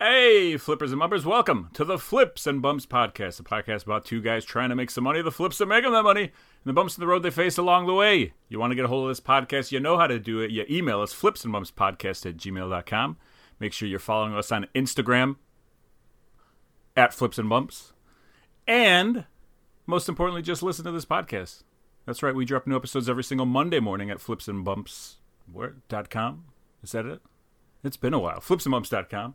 Hey, flippers and bumpers, welcome to the Flips and Bumps podcast, a podcast about two guys trying to make some money, the flips make them that money, and the bumps in the road they face along the way. You want to get a hold of this podcast, you know how to do it. You email us, flipsandbumpspodcast at gmail.com. Make sure you're following us on Instagram at Flips and Bumps. And most importantly, just listen to this podcast. That's right, we drop new episodes every single Monday morning at flipsandbumps.com. Is that it? It's been a while. Flipsandbumps.com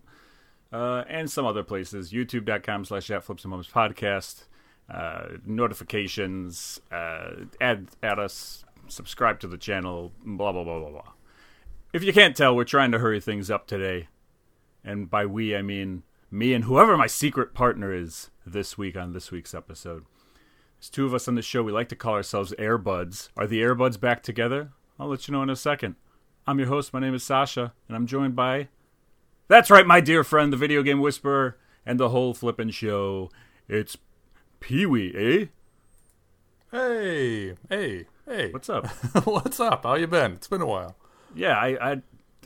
uh, and some other places. YouTube.com slash at Flips and Bumps podcast. Uh, notifications. Uh, add add us. Subscribe to the channel. Blah blah blah blah blah. If you can't tell, we're trying to hurry things up today, and by we I mean me and whoever my secret partner is this week on this week's episode. There's two of us on the show. We like to call ourselves Airbuds. Are the Airbuds back together? I'll let you know in a second. I'm your host. My name is Sasha, and I'm joined by that's right, my dear friend, the video game whisperer, and the whole flippin' show. It's Pee Wee, eh? Hey, hey, hey. What's up? What's up? How you been? It's been a while. Yeah, I, I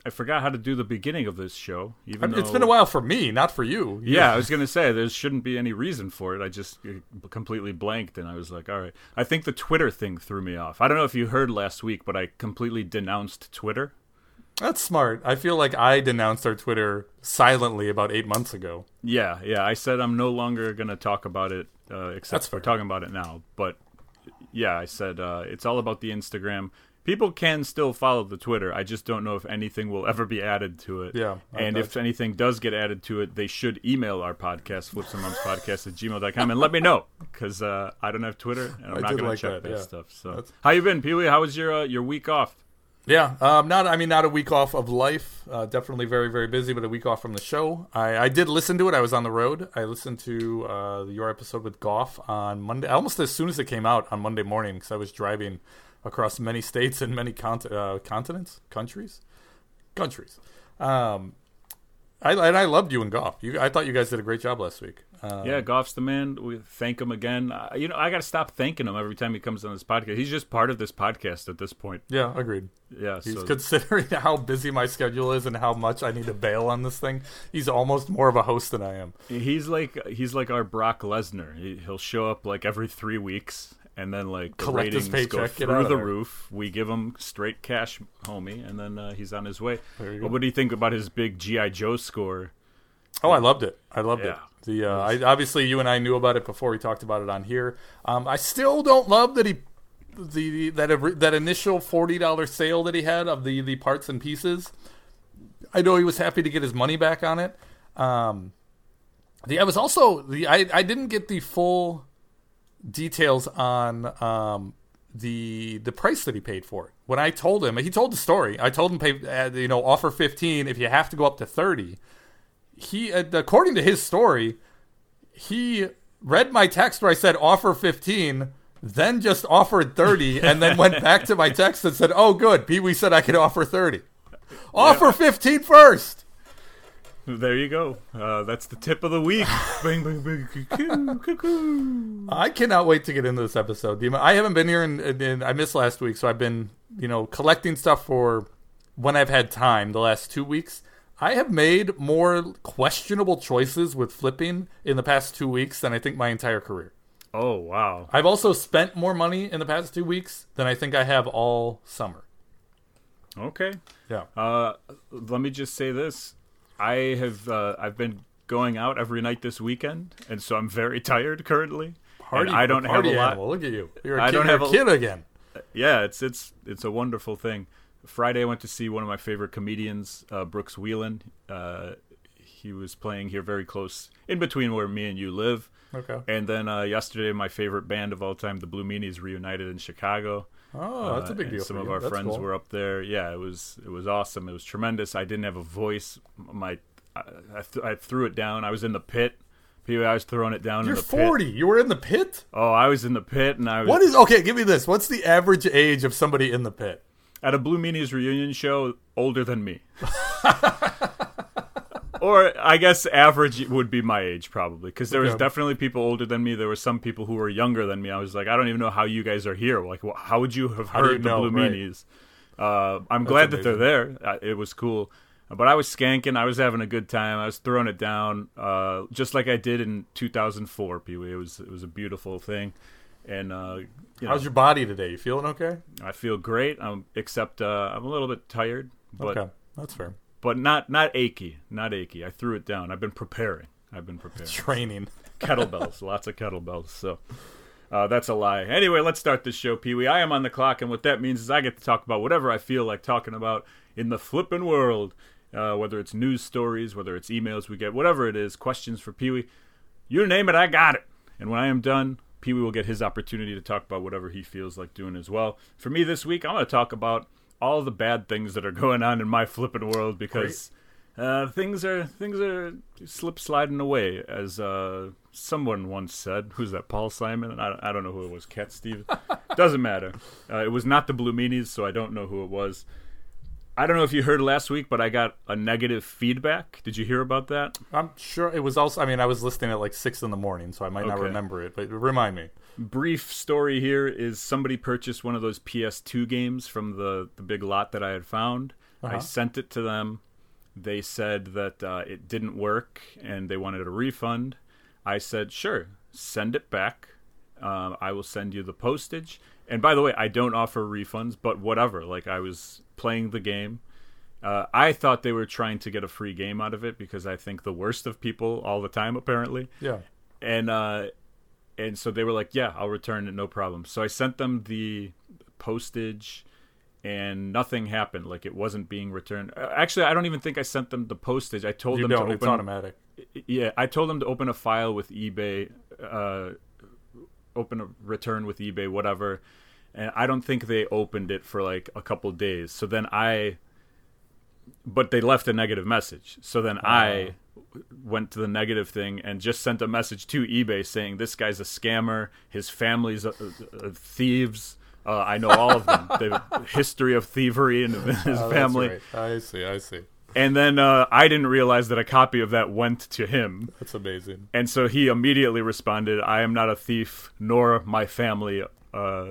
I forgot how to do the beginning of this show. Even I mean, it's though- been a while for me, not for you. You- Yeah, I was gonna say there shouldn't be any reason for it. I just uh, completely blanked, and I was like, "All right." I think the Twitter thing threw me off. I don't know if you heard last week, but I completely denounced Twitter. That's smart. I feel like I denounced our Twitter silently about eight months ago. Yeah, yeah. I said I'm no longer gonna talk about it, uh, except That's for fair. talking about it now. But yeah, I said uh, it's all about the Instagram. People can still follow the Twitter. I just don't know if anything will ever be added to it. Yeah, I And if gotcha. anything does get added to it, they should email our podcast, Flips and Bumps Podcast at gmail.com, and let me know because uh, I don't have Twitter and I'm I not going like to check that, that, yeah. stuff. So, That's- how you been, Pee Wee? How was your uh, your week off? Yeah, um, not. I mean, not a week off of life. Uh, definitely very, very busy, but a week off from the show. I, I did listen to it. I was on the road. I listened to uh, your episode with Goff on Monday, almost as soon as it came out on Monday morning, because I was driving across many states and many cont- uh, continents, countries, countries. Um, I and I loved you and Goff. You, I thought you guys did a great job last week. Uh, Yeah, Goff's the man. We thank him again. Uh, you know, I got to stop thanking him every time he comes on this podcast. He's just part of this podcast at this point. yeah, agreed. Yeah, He's so considering how busy my schedule is and how much I need to bail on this thing. He's almost more of a host than I am. he's like he's like our Brock Lesnar. He, he'll show up like every three weeks, and then like the Collect his ratings go through the there. roof. We give him straight cash, homie, and then uh, he's on his way. There you But go. what do you think about his big GI Joe score? Oh, I loved it. I loved it. The uh, I, obviously you and I knew about it before we talked about it on here. Um, I still don't love that he the that that initial forty dollar sale that he had of the the parts and pieces. I know he was happy to get his money back on it. Um, the I was also the I I didn't get the full details on um the the price that he paid for it. When I told him, he told the story. I told him pay uh, you know offer fifteen if you have to go up to thirty he uh, according to his story he read my text where i said offer 15 then just offered 30 and then went back to my text and said oh good pee-wee said i could offer 30 offer 15 first There you go. Uh, that's the tip of the week. bang, bang, bang, cuckoo, cuckoo. i cannot wait to get into this episode i haven't been here and i missed last week so i've been you know collecting stuff for when i've had time the last two weeks I have made more questionable choices with flipping in the past two weeks than I think my entire career. Oh wow. I've also spent more money in the past two weeks than I think I have all summer. Okay. Yeah. Uh, let me just say this: I have uh, I've been going out every night this weekend, and so I'm very tired currently. Party, I don't have a lot. animal. Look at you. You're a I kid, don't have a- kid again. Yeah, it's it's it's a wonderful thing. Friday, I went to see one of my favorite comedians, uh, Brooks Wheelan. Uh, he was playing here very close, in between where me and you live. Okay. And then uh, yesterday, my favorite band of all time, the Blue Meanies, reunited in Chicago. Oh, that's a Uh, big and deal. Some of you. our That's friends cool. were up there. Yeah, it was it was awesome. It was tremendous. I didn't have a voice. My I, I, th- I threw it down. I was in the pit. People, I was throwing it down You're in the pit. 40. You were in the pit? Oh, I was in the pit, and I was What is okay? Give me this. What's the average age of somebody in the pit? At a Blue Meanies reunion show older than me. or I guess average would be my age probably because there was Okay. definitely people older than me. There were some people who were younger than me. I was like, I don't even know how you guys are here. Like, how would you have do you heard the know? Blue Right. Meanies? Uh, I'm glad that they're there. Uh, it was cool. But I was skanking. I was having a good time. I was throwing it down, uh, just like I did in 2004. Pee Wee. It was it was a beautiful thing, and uh, you know, How's your body today? You feeling okay? I feel great. Um, except uh, I'm a little bit tired, but okay, that's fair. but not not achy, not achy. I threw it down. I've been preparing. I've been preparing. Training. kettlebells, lots of kettlebells. So uh, that's a lie. Anyway, let's start this show, Pee Wee. I am on the clock, and what that means is I get to talk about whatever I feel like talking about in the flippin' world. Uh, whether it's news stories, whether it's emails we get, whatever it is, questions for Pee Wee, you name it, I got it. And when I am done, Pee Wee will get his opportunity to talk about whatever he feels like doing as well. For me this week, I'm going to talk about all the bad things that are going on in my flippin' world because uh, things are things are slip sliding away, as uh, someone once said. Who's that? Paul Simon? I, I don't know who it was. Cat Steve. Doesn't matter. Uh, it was not the Blue Meanies, so I don't know who it was. I don't know if you heard last week, but I got a negative feedback. Did you hear about that? I'm sure it was also. I mean, I was listening at like six in the morning, so I might not remember it. But remind me. Brief story here is somebody purchased one of those PS2 games from the the big lot that I had found. I Uh-huh. sent it to them. They said that uh, it didn't work and they wanted a refund. I said, sure, send it back. Um, I will send you the postage. And by the way, I don't offer refunds, but whatever. Like I was playing the game. Uh, I thought they were trying to get a free game out of it because I think the worst of people all the time, apparently Yeah. and uh and so they were like yeah i'll return it no problem so i sent them the postage and nothing happened like it wasn't being returned Uh, actually i don't even think i sent them the postage i told You them don't. to It's open automatic. yeah i told them to open a file with ebay uh open a return with ebay whatever and i don't think they opened it for like a couple days so then i but they left a negative message so then i went to the negative thing and just sent a message to ebay saying this guy's a scammer his family's uh, uh, thieves uh, i know all of them the history of thievery in his Oh, family right. I see. I see. and then uh, i didn't realize that a copy of that went to him That's amazing. and so he immediately responded, I am not a thief, nor my family, uh,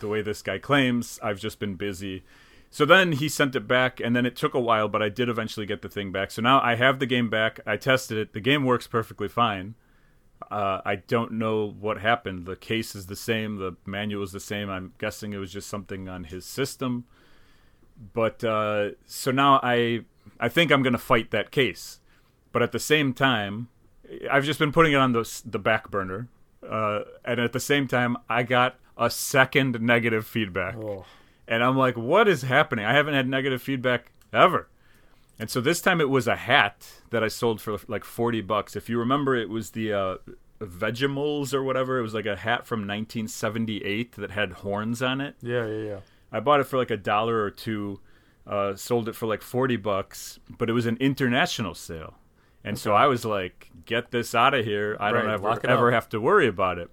the way this guy claims. I've just been busy. So then he sent it back, and then it took a while, but I did eventually get the thing back. So now I have the game back. I tested it. The game works perfectly fine. Uh, I don't know what happened. The case is the same. The manual is the same. I'm guessing it was just something on his system. But uh, so now I I think I'm going to fight that case. But at the same time, I've just been putting it on the the back burner. Uh, and at the same time, I got a second negative feedback. Oh. And I'm like, what is happening? I haven't had negative feedback ever. And so this time it was a hat that I sold for like 40 bucks. If you remember, it was the uh, Vegemals or whatever. It was like a hat from 1978 that had horns on it. Yeah. Yeah. Yeah. I bought it for like a dollar or two, uh, sold it for like 40 bucks, but it was an international sale. And so I was like, get this out of here. I don't Right, ever, ever have to worry about it.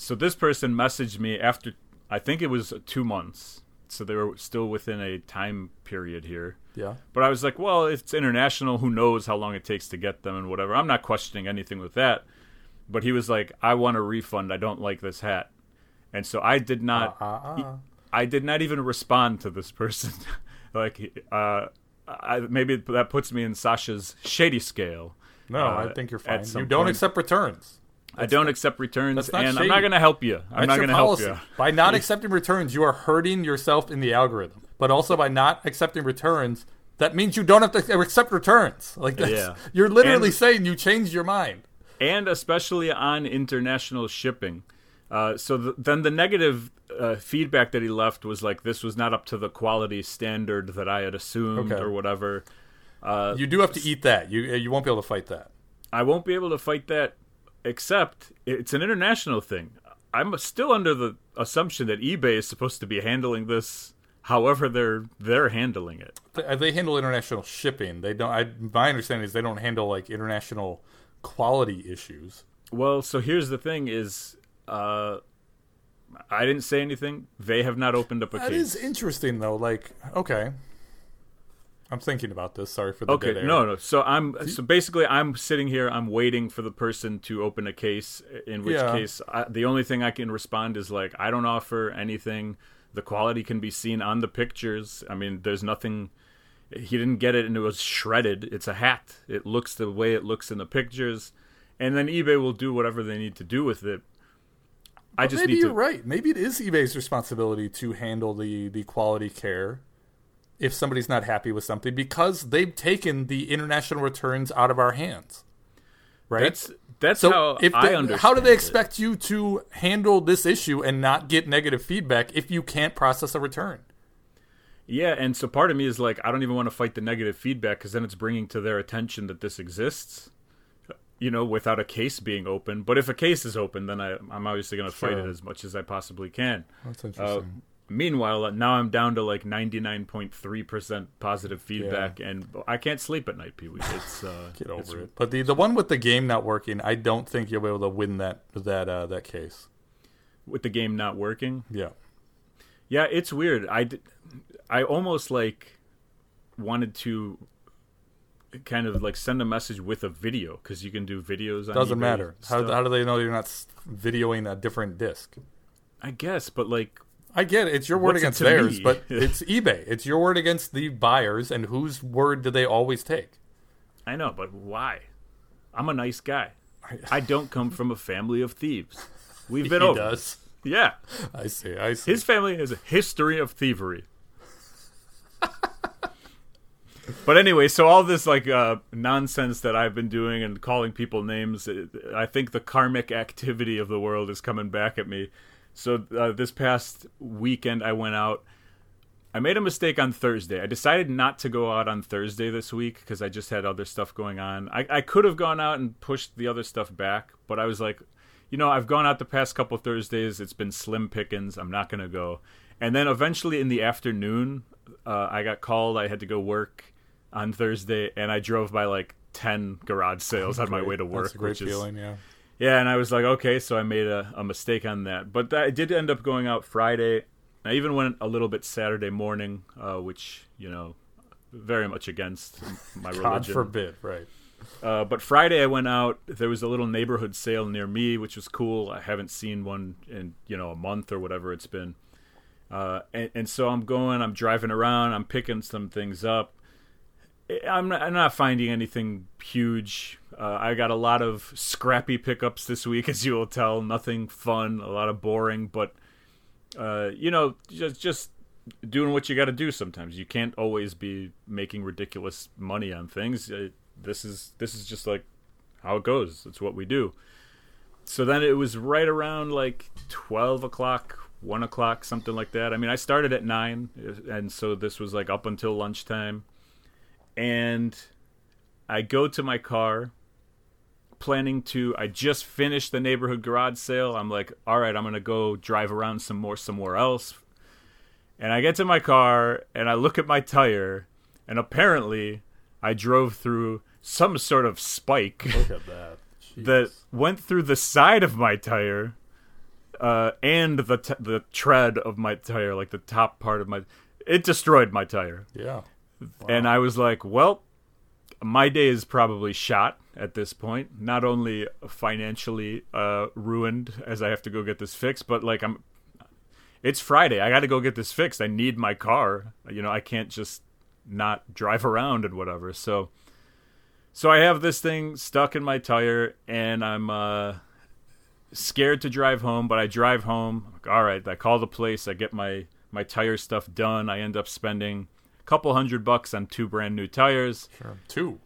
So this person messaged me after, I think it was two months. So they were still within a time period here. Yeah. But I was like, well, it's international. Who knows how long it takes to get them and whatever. I'm not questioning anything with that. But he was like, I want a refund. I don't like this hat. And so I did not. Uh, uh. I did not even respond to this person. like, uh, I, maybe that puts me in Sasha's shady scale. No, uh, I think you're fine. You don't point. accept returns. I don't accept returns, not and I'm not going to help you. I'm That's not going to help you. By not accepting returns, you are hurting yourself in the algorithm. But also by not accepting returns, that means you don't have to accept returns. Like that's, Yeah. you're literally And- saying you changed your mind. and especially on international shipping. Uh, so th- then the negative uh, feedback that he left was like this was not up to the quality standard that I had assumed Okay. or whatever. You do have to eat that. You you won't be able to fight that. I won't be able to fight that, except it's an international thing. I'm still under the assumption that eBay is supposed to be handling this however they're they're handling it. They, they handle international shipping. They don't. I, my understanding is they don't handle like international quality issues. Well, so here's the thing: is uh, I didn't say anything. They have not opened up a That case. is interesting though. Like okay, I'm thinking about this. Sorry for the Okay, dead air. no, no. So I'm so basically I'm sitting here. I'm waiting for the person to open a case. In which Yeah. case, I, the only thing I can respond is like I don't offer anything. The quality can be seen on the pictures. I mean, there's nothing. he didn't get it and it was shredded. It's a hat. It looks the way it looks in the pictures, and then eBay will do whatever they need to do with it. I just maybe need you're to. right. Maybe it is eBay's responsibility to handle the the quality care if somebody's not happy with something because they've taken the international returns out of our hands. Right. That's that's so how if I they- understand. how do they it. expect you to handle this issue and not get negative feedback if you can't process a return? Yeah, and so part of me is like, I don't even want to fight the negative feedback because then it's bringing to their attention that this exists, you know, without a case being open. But if a case is open, then I, I'm obviously going to fight it as much as I possibly can. That's Uh, interesting. Meanwhile, now I'm down to like 99.3% positive feedback, and I can't sleep at night, Pee Wee. It's uh, Get it's- over it. But the, the one with the game not working, I don't think you'll be able to win that that uh, that case. with the game not working. Yeah. Yeah, it's weird. I I almost like wanted to kind of like send a message with a video because you can do videos. on Doesn't matter. How, how do they know you're not videoing a different disc? I guess, but like, I get it. It's your word What's against theirs, me? but it's eBay. It's your word against the buyers, and whose word do they always take? I know, but why? I'm a nice guy. I don't come from a family of thieves. We've been he over. does. Yeah, I see. I see. his family has a history of thievery. but anyway, so all this like uh, nonsense that I've been doing and calling people names, I think the karmic activity of the world is coming back at me. So uh, this past weekend, I went out. I made a mistake on Thursday. I decided not to go out on Thursday this week because I just had other stuff going on. I, I could have gone out and pushed the other stuff back, but I was like, you know, I've gone out the past couple Thursdays. It's been slim pickings. I'm not going to go. And then eventually in the afternoon, uh, I got called. I had to go work on Thursday, and I drove by like 10 garage sales on my way to work, That's a great which is feeling. Yeah. Yeah, and I was like, okay, so I made a, a mistake on that. But I did end up going out Friday. I even went a little bit Saturday morning, uh, which, you know, very much against my God religion. forbid. Right. Uh, but Friday I went out. There was a little neighborhood sale near me, which was cool. I haven't seen one in, you know, a month or whatever it's been. Uh, and, and so I'm going, I'm driving around, I'm picking some things up. I'm not, I'm not finding anything huge. Uh, I got a lot of scrappy pickups this week, as you will tell. Nothing fun, a lot of boring, but uh, you know, just just doing what you got to do. Sometimes you can't always be making ridiculous money on things. Uh, this is this is just like how it goes. It's what we do. So then it was right around like twelve o'clock, one o'clock, something like that. I mean, I started at nine, and so this was like up until lunchtime and I go to my car planning to I just finished the neighborhood garage sale. I'm like, "All right, I'm going to go drive around some more somewhere else." And I get to my car and I look at my tire and apparently I drove through some sort of spike Look at that. that went through the side of my tire uh, and the t- the tread of my tire, like the top part of my it destroyed my tire. Yeah. And I was like, well, my day is probably shot at this point. Not only financially uh, ruined as I have to go get this fixed, but like I'm. It's Friday. I got to go get this fixed. I need my car. You know, I can't just not drive around and whatever. So, so I have this thing stuck in my tire, and I'm uh, scared to drive home. But I drive home. Like, All right. I call the place. I get my my tire stuff done. I end up spending couple hundred bucks on two brand new tires. Sure. Two.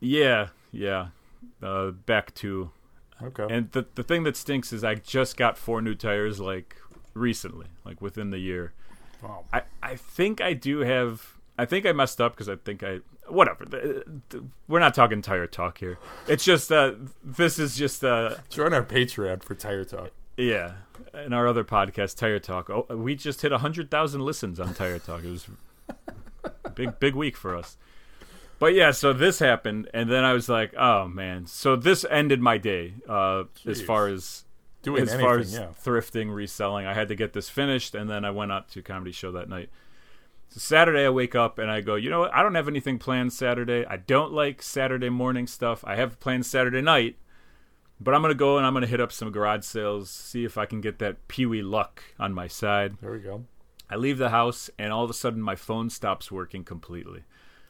Yeah, yeah. Uh, back to Okay. and the the thing that stinks is I just got four new tires like recently, like within the year. wow. I I think I do have. I think I messed up because I think I whatever. The- the- We're not talking tire talk here. It's just uh this is just uh Join our Patreon for Tire Talk. yeah. In our other podcast, Tire Talk, oh, we just hit hundred thousand listens on Tire Talk. It was big big week for us. But yeah, so this happened, and then I was like, "Oh man!" So this ended my day. Uh, as far as Doing as anything, far as yeah. thrifting, reselling, I had to get this finished, and then I went out to a comedy show that night. So Saturday, I wake up and I go, you know what? I don't have anything planned Saturday. I don't like Saturday morning stuff. I have planned Saturday night, but I'm gonna go and I'm gonna hit up some garage sales, see if I can get that Pee Wee luck on my side. There we go. I leave the house and all of a sudden my phone stops working completely.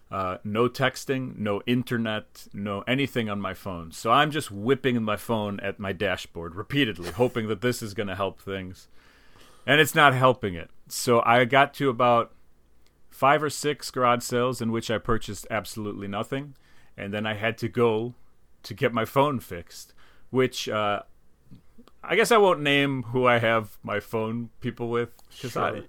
Uh, no texting, no internet, no anything on my phone. So I'm just whipping my phone at my dashboard repeatedly, hoping that this is going to help things. And it's not helping it. So I got to about five or six garage sales in which I purchased absolutely nothing. And then I had to go to get my phone fixed, which uh, I guess I won't name who I have my phone people with because Sure. I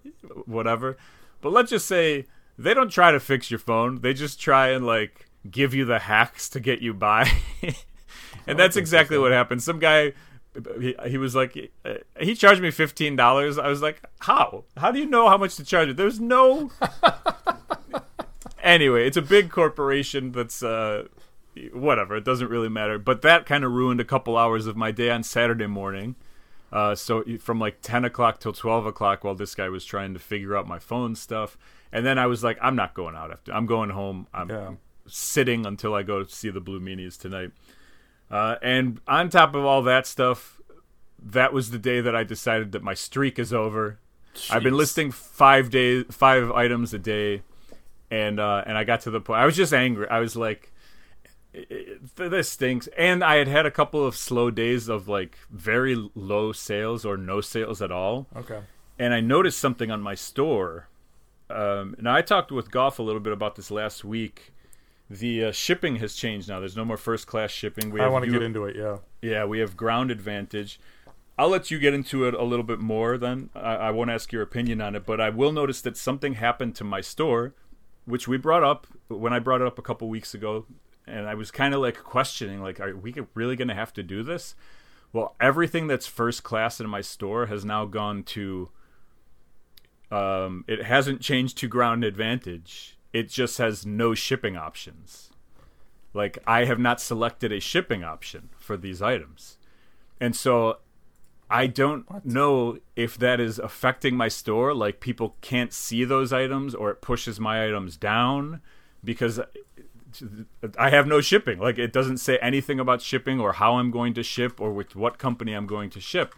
whatever. But let's just say they don't try to fix your phone. They just try and like give you the hacks to get you by. and that's exactly what happened. Some guy he, he was like uh, he charged me $15. I was like, "How? How do you know how much to charge me?" There's no Anyway, it's a big corporation that's uh whatever, it doesn't really matter. But that kind of ruined a couple hours of my day on Saturday morning. Uh, so from like 10 o'clock till 12 o'clock while this guy was trying to figure out my phone stuff. And then I was like, I'm not going out after. I'm going home. I'm, Yeah. Sitting until I go see the Blue Meanies tonight. Uh, and on top of all that stuff, that was the day that I decided that my streak is over. I've been listing five days, five items a day, and uh, and I got to the point. I was just angry. I was like, "I- I- "This stinks." And I had had a couple of slow days of like very low sales or no sales at all. Okay. And I noticed something on my store. Um, and I talked with Goff a little bit about this last week. The uh, shipping has changed now. There's no more first class shipping. We I want to get into it. Yeah. yeah, we have ground advantage. I'll let you get into it a little bit more then. I, I won't ask your opinion on it, but I will notice that something happened to my store, which we brought up when I brought it up a couple weeks ago. And I was kind of like questioning, like, are we really going to have to do this? Well, everything that's first class in my store has now gone to. Um, it hasn't changed to ground advantage. It just has no shipping options. Like I have not selected a shipping option for these items. And so I don't know if that is affecting my store like people can't see those items or it pushes my items down because I have no shipping. Like it doesn't say anything about shipping or how I'm going to ship or with what company I'm going to ship.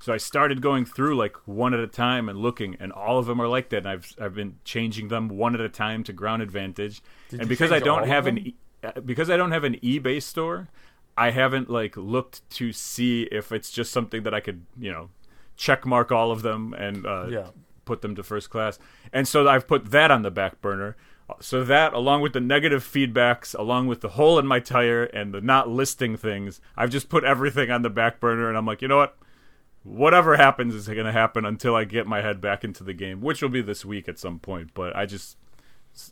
So I started going through like one at a time and looking, and all of them are like that. And I've I've been changing them one at a time to ground advantage. and because I don't have an e- uh, because I don't have an eBay store, I haven't like looked to see if it's just something that I could you know check mark all of them and uh, Yeah. put them to first class. And so I've put that on the back burner. So that, along with the negative feedbacks, along with the hole in my tire and the not listing things, I've just put everything on the back burner. And I'm like, you know what? Whatever happens is going to happen until I get my head back into the game, which will be this week at some point. But I just,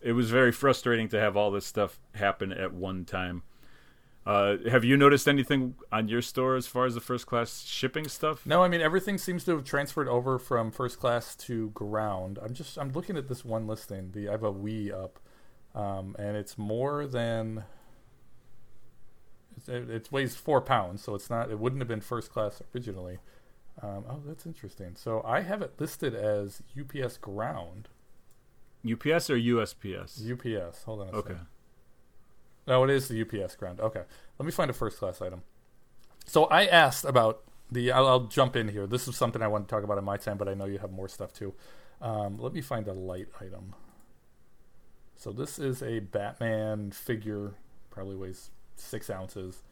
it was very frustrating to have all this stuff happen at one time. Uh, have you noticed anything on your store as far as the first class shipping stuff? No, I mean everything seems to have transferred over from first class to ground. I'm just I'm looking at this one listing. The I have a Wii up, um, and it's more than it's, it, it weighs four pounds, so it's not. It wouldn't have been first class originally. Um, oh, that's interesting. So I have it listed as UPS ground. UPS or USPS? UPS. Hold on. A Okay. second. No, it is the UPS ground. Okay, let me find a first class item. So I asked about the. I'll, I'll jump in here. This is something I want to talk about in my time, but I know you have more stuff too. Um, let me find a light item. So this is a Batman figure, probably weighs six ounces,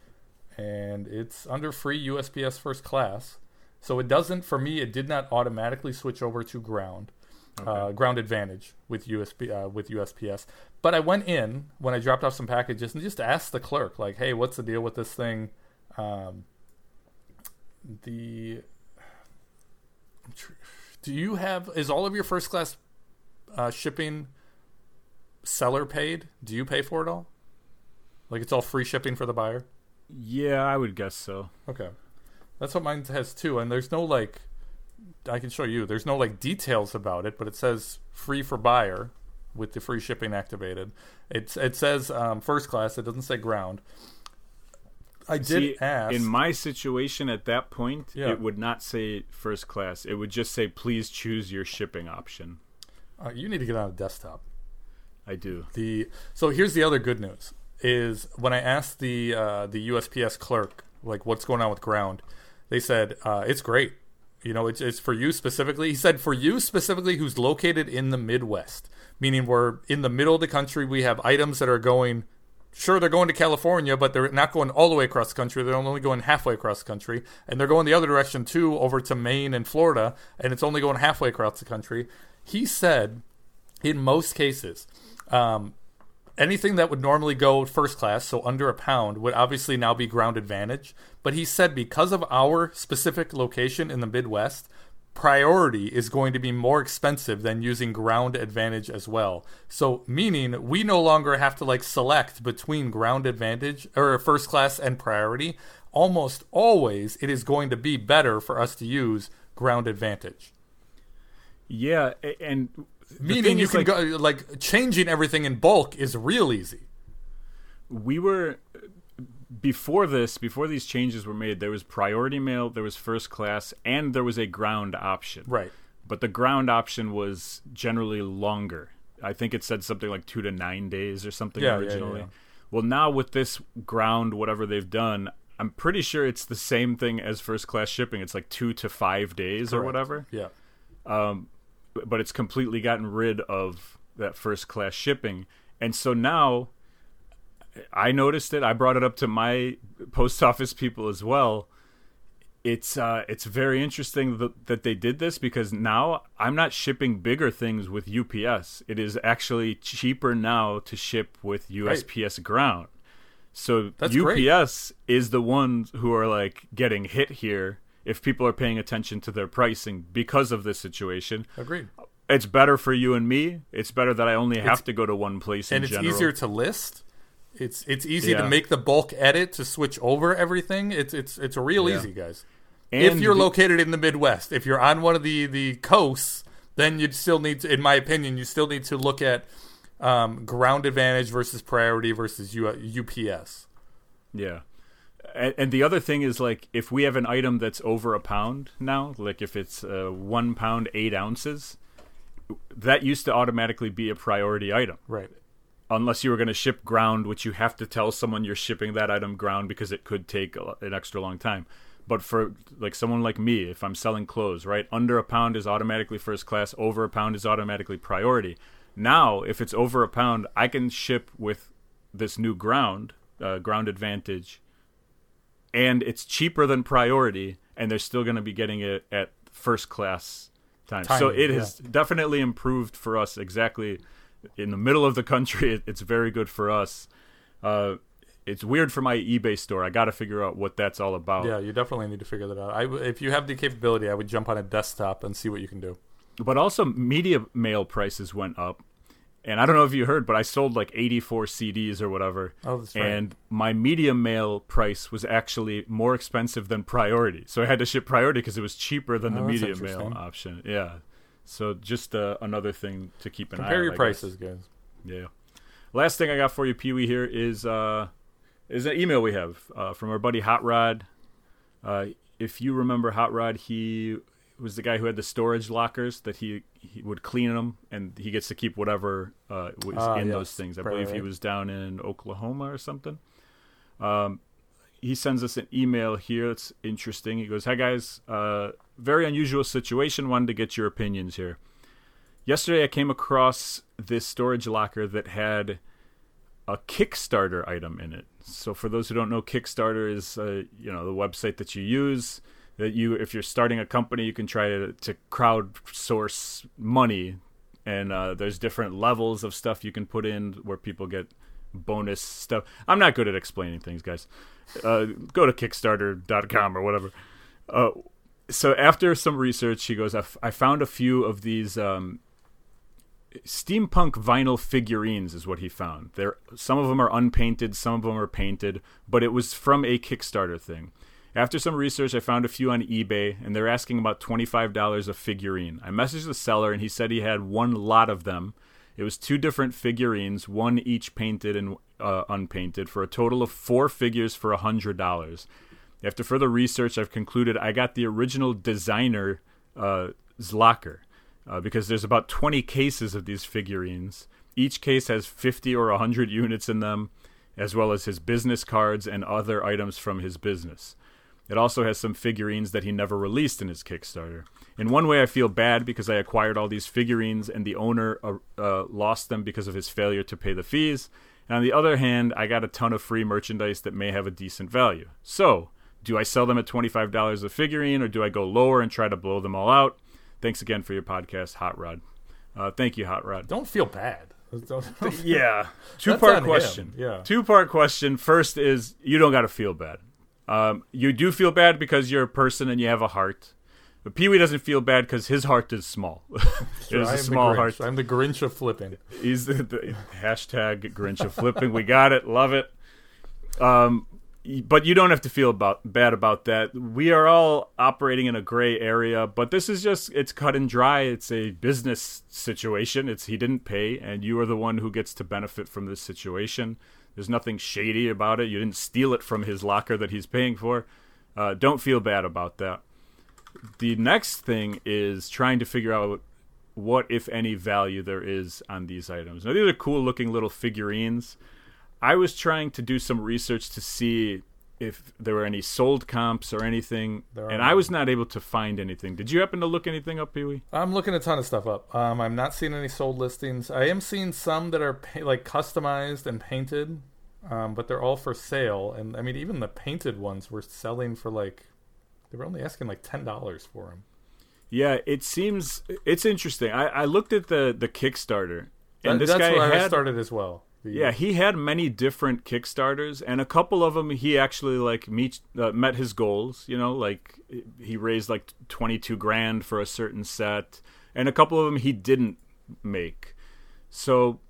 and it's under free USPS first class. So it doesn't, for me, it did not automatically switch over to ground uh, ground advantage with USB uh, with USPS. But I went in when I dropped off some packages and just asked the clerk, like, "Hey, what's the deal with this thing?" Um, the do you have is all of your first class uh, shipping seller paid? Do you pay for it all? Like it's all free shipping for the buyer? Yeah, I would guess so. Okay. That's what mine has too. And there's no like, I can show you. There's no like details about it, but it says free for buyer with the free shipping activated. It's it says um, first class. It doesn't say ground. I did See, ask. in my situation at that point, Yeah. it would not say first class. It would just say please choose your shipping option. uh, you need to get on a desktop. I do. The so here's the other good news is when I asked the uh, the USPS clerk like what's going on with ground, they said uh, it's great. You know, it's it's for you specifically. He said for you specifically, who's located in the Midwest, meaning we're in the middle of the country. We have items that are going. Sure, they're going to California, but they're not going all the way across the country. They're only going halfway across the country, and they're going the other direction too, over to Maine and Florida, and it's only going halfway across the country. He said, in most cases, um, anything that would normally go first class, so under a pound, would obviously now be ground advantage. But he said because of our specific location in the Midwest, priority is going to be more expensive than using ground advantage as well. So meaning we no longer have to like select between ground advantage or first class and priority. Almost always it is going to be better for us to use ground advantage. Yeah, and meaning you can like, go like changing everything in bulk is real easy. We were before this, before these changes were made, there was priority mail, there was first class, and there was a ground option. Right. But the ground option was generally longer. I think it said something like two to nine days or something yeah, originally. Yeah, yeah, well, now with this ground, whatever they've done, I'm pretty sure it's the same thing as first class shipping. It's like two to five days Correct. or whatever. Yeah. Um, but it's completely gotten rid of that first class shipping. And so now I noticed it. I brought it up to my post office people as well. It's uh, it's very interesting that, that they did this because now I'm not shipping bigger things with UPS. It is actually cheaper now to ship with USPS right. ground. So That's UPS great. is the ones who are like getting hit here if people are paying attention to their pricing because of this situation. Agreed. It's better for you and me. It's better that I only have it's, to go to one place and it's general. easier to list. It's it's easy yeah. to make the bulk edit to switch over everything. It's it's it's real yeah. easy, guys. And if you're the, located in the Midwest, if you're on one of the the coasts, then you'd still need to, in my opinion, you still need to look at um, ground advantage versus priority versus U- UPS. Yeah. And, and, the other thing is like if we have an item that's over a pound now, like if it's uh, one pound eight ounces, that used to automatically be a priority item. Right. Unless you were going to ship ground, which you have to tell someone you're shipping that item ground because it could take an extra long time. But for like someone like me, if I'm selling clothes, right, under a pound is automatically first class, over a pound is automatically priority. Now, if it's over a pound, I can ship with this new ground, uh, ground advantage, and it's cheaper than priority, and they're still going to be getting it at first class time. time so it yeah. has definitely improved for us. Exactly in the middle of the country, it, it's very good for us. Uh, it's weird for my eBay store. I got to figure out what that's all about. Yeah, you definitely need to figure that out. I, if you have the capability, I would jump on a desktop and see what you can do. But also, media mail prices went up. And I don't know if you heard, but I sold like 84 CDs or whatever. Oh, that's right. And my media mail price was actually more expensive than priority. So I had to ship priority because it was cheaper than oh, the media mail option. Yeah. So just uh, another thing to keep an Compare eye your prices, guys. Yeah. Last thing I got for you, Pee Wee, here is uh, is an email we have uh, from our buddy Hot Rod. Uh, if you remember Hot Rod, he was the guy who had the storage lockers that he, he would clean them and he gets to keep whatever uh, was uh, in yes. those things. I right, believe right. he was down in Oklahoma or something. Um, he sends us an email here. It's interesting. He goes, "Hi guys, uh, very unusual situation. Wanted to get your opinions here. Yesterday, I came across this storage locker that had a Kickstarter item in it. So, for those who don't know, Kickstarter is uh, you know the website that you use." that you if you're starting a company you can try to, to crowdsource money and uh, there's different levels of stuff you can put in where people get bonus stuff. I'm not good at explaining things guys. Uh, go to kickstarter.com or whatever. Uh, so after some research he goes I, f- I found a few of these um, steampunk vinyl figurines is what he found. There some of them are unpainted some of them are painted but it was from a kickstarter thing. After some research, I found a few on eBay, and they're asking about $25 a figurine. I messaged the seller, and he said he had one lot of them. It was two different figurines, one each painted and uh, unpainted, for a total of four figures for $100. After further research, I've concluded I got the original designer uh, Zlocker uh, because there's about 20 cases of these figurines. Each case has 50 or 100 units in them, as well as his business cards and other items from his business. It also has some figurines that he never released in his Kickstarter. In one way, I feel bad because I acquired all these figurines and the owner uh, uh, lost them because of his failure to pay the fees. And on the other hand, I got a ton of free merchandise that may have a decent value. So, do I sell them at $25 a figurine or do I go lower and try to blow them all out? Thanks again for your podcast, Hot Rod. Uh, thank you, Hot Rod. Don't feel bad. yeah. Two That's part on him, question. yeah. Two part question. First is you don't got to feel bad. Um, you do feel bad because you're a person and you have a heart. But Pee Wee doesn't feel bad because his heart is small. it is I a small heart. I'm the Grinch of flipping. He's the, the hashtag Grinch of flipping. We got it. Love it. Um, but you don't have to feel about bad about that. We are all operating in a gray area, but this is just it's cut and dry. It's a business situation. It's he didn't pay, and you are the one who gets to benefit from this situation. There's nothing shady about it. You didn't steal it from his locker that he's paying for. Uh, don't feel bad about that. The next thing is trying to figure out what, if any, value there is on these items. Now, these are cool looking little figurines. I was trying to do some research to see if there were any sold comps or anything, and I was not able to find anything. Did you happen to look anything up, Pee Wee? I'm looking a ton of stuff up. Um, I'm not seeing any sold listings. I am seeing some that are pa- like customized and painted, um, but they're all for sale. And I mean, even the painted ones were selling for like they were only asking like ten dollars for them. Yeah, it seems it's interesting. I, I looked at the the Kickstarter, and this that's guy had started as well. The- Yeah, he had many different Kickstarters, and a couple of them he actually like meet uh, met his goals. You know, like he raised like twenty two grand for a certain set, and a couple of them he didn't make. So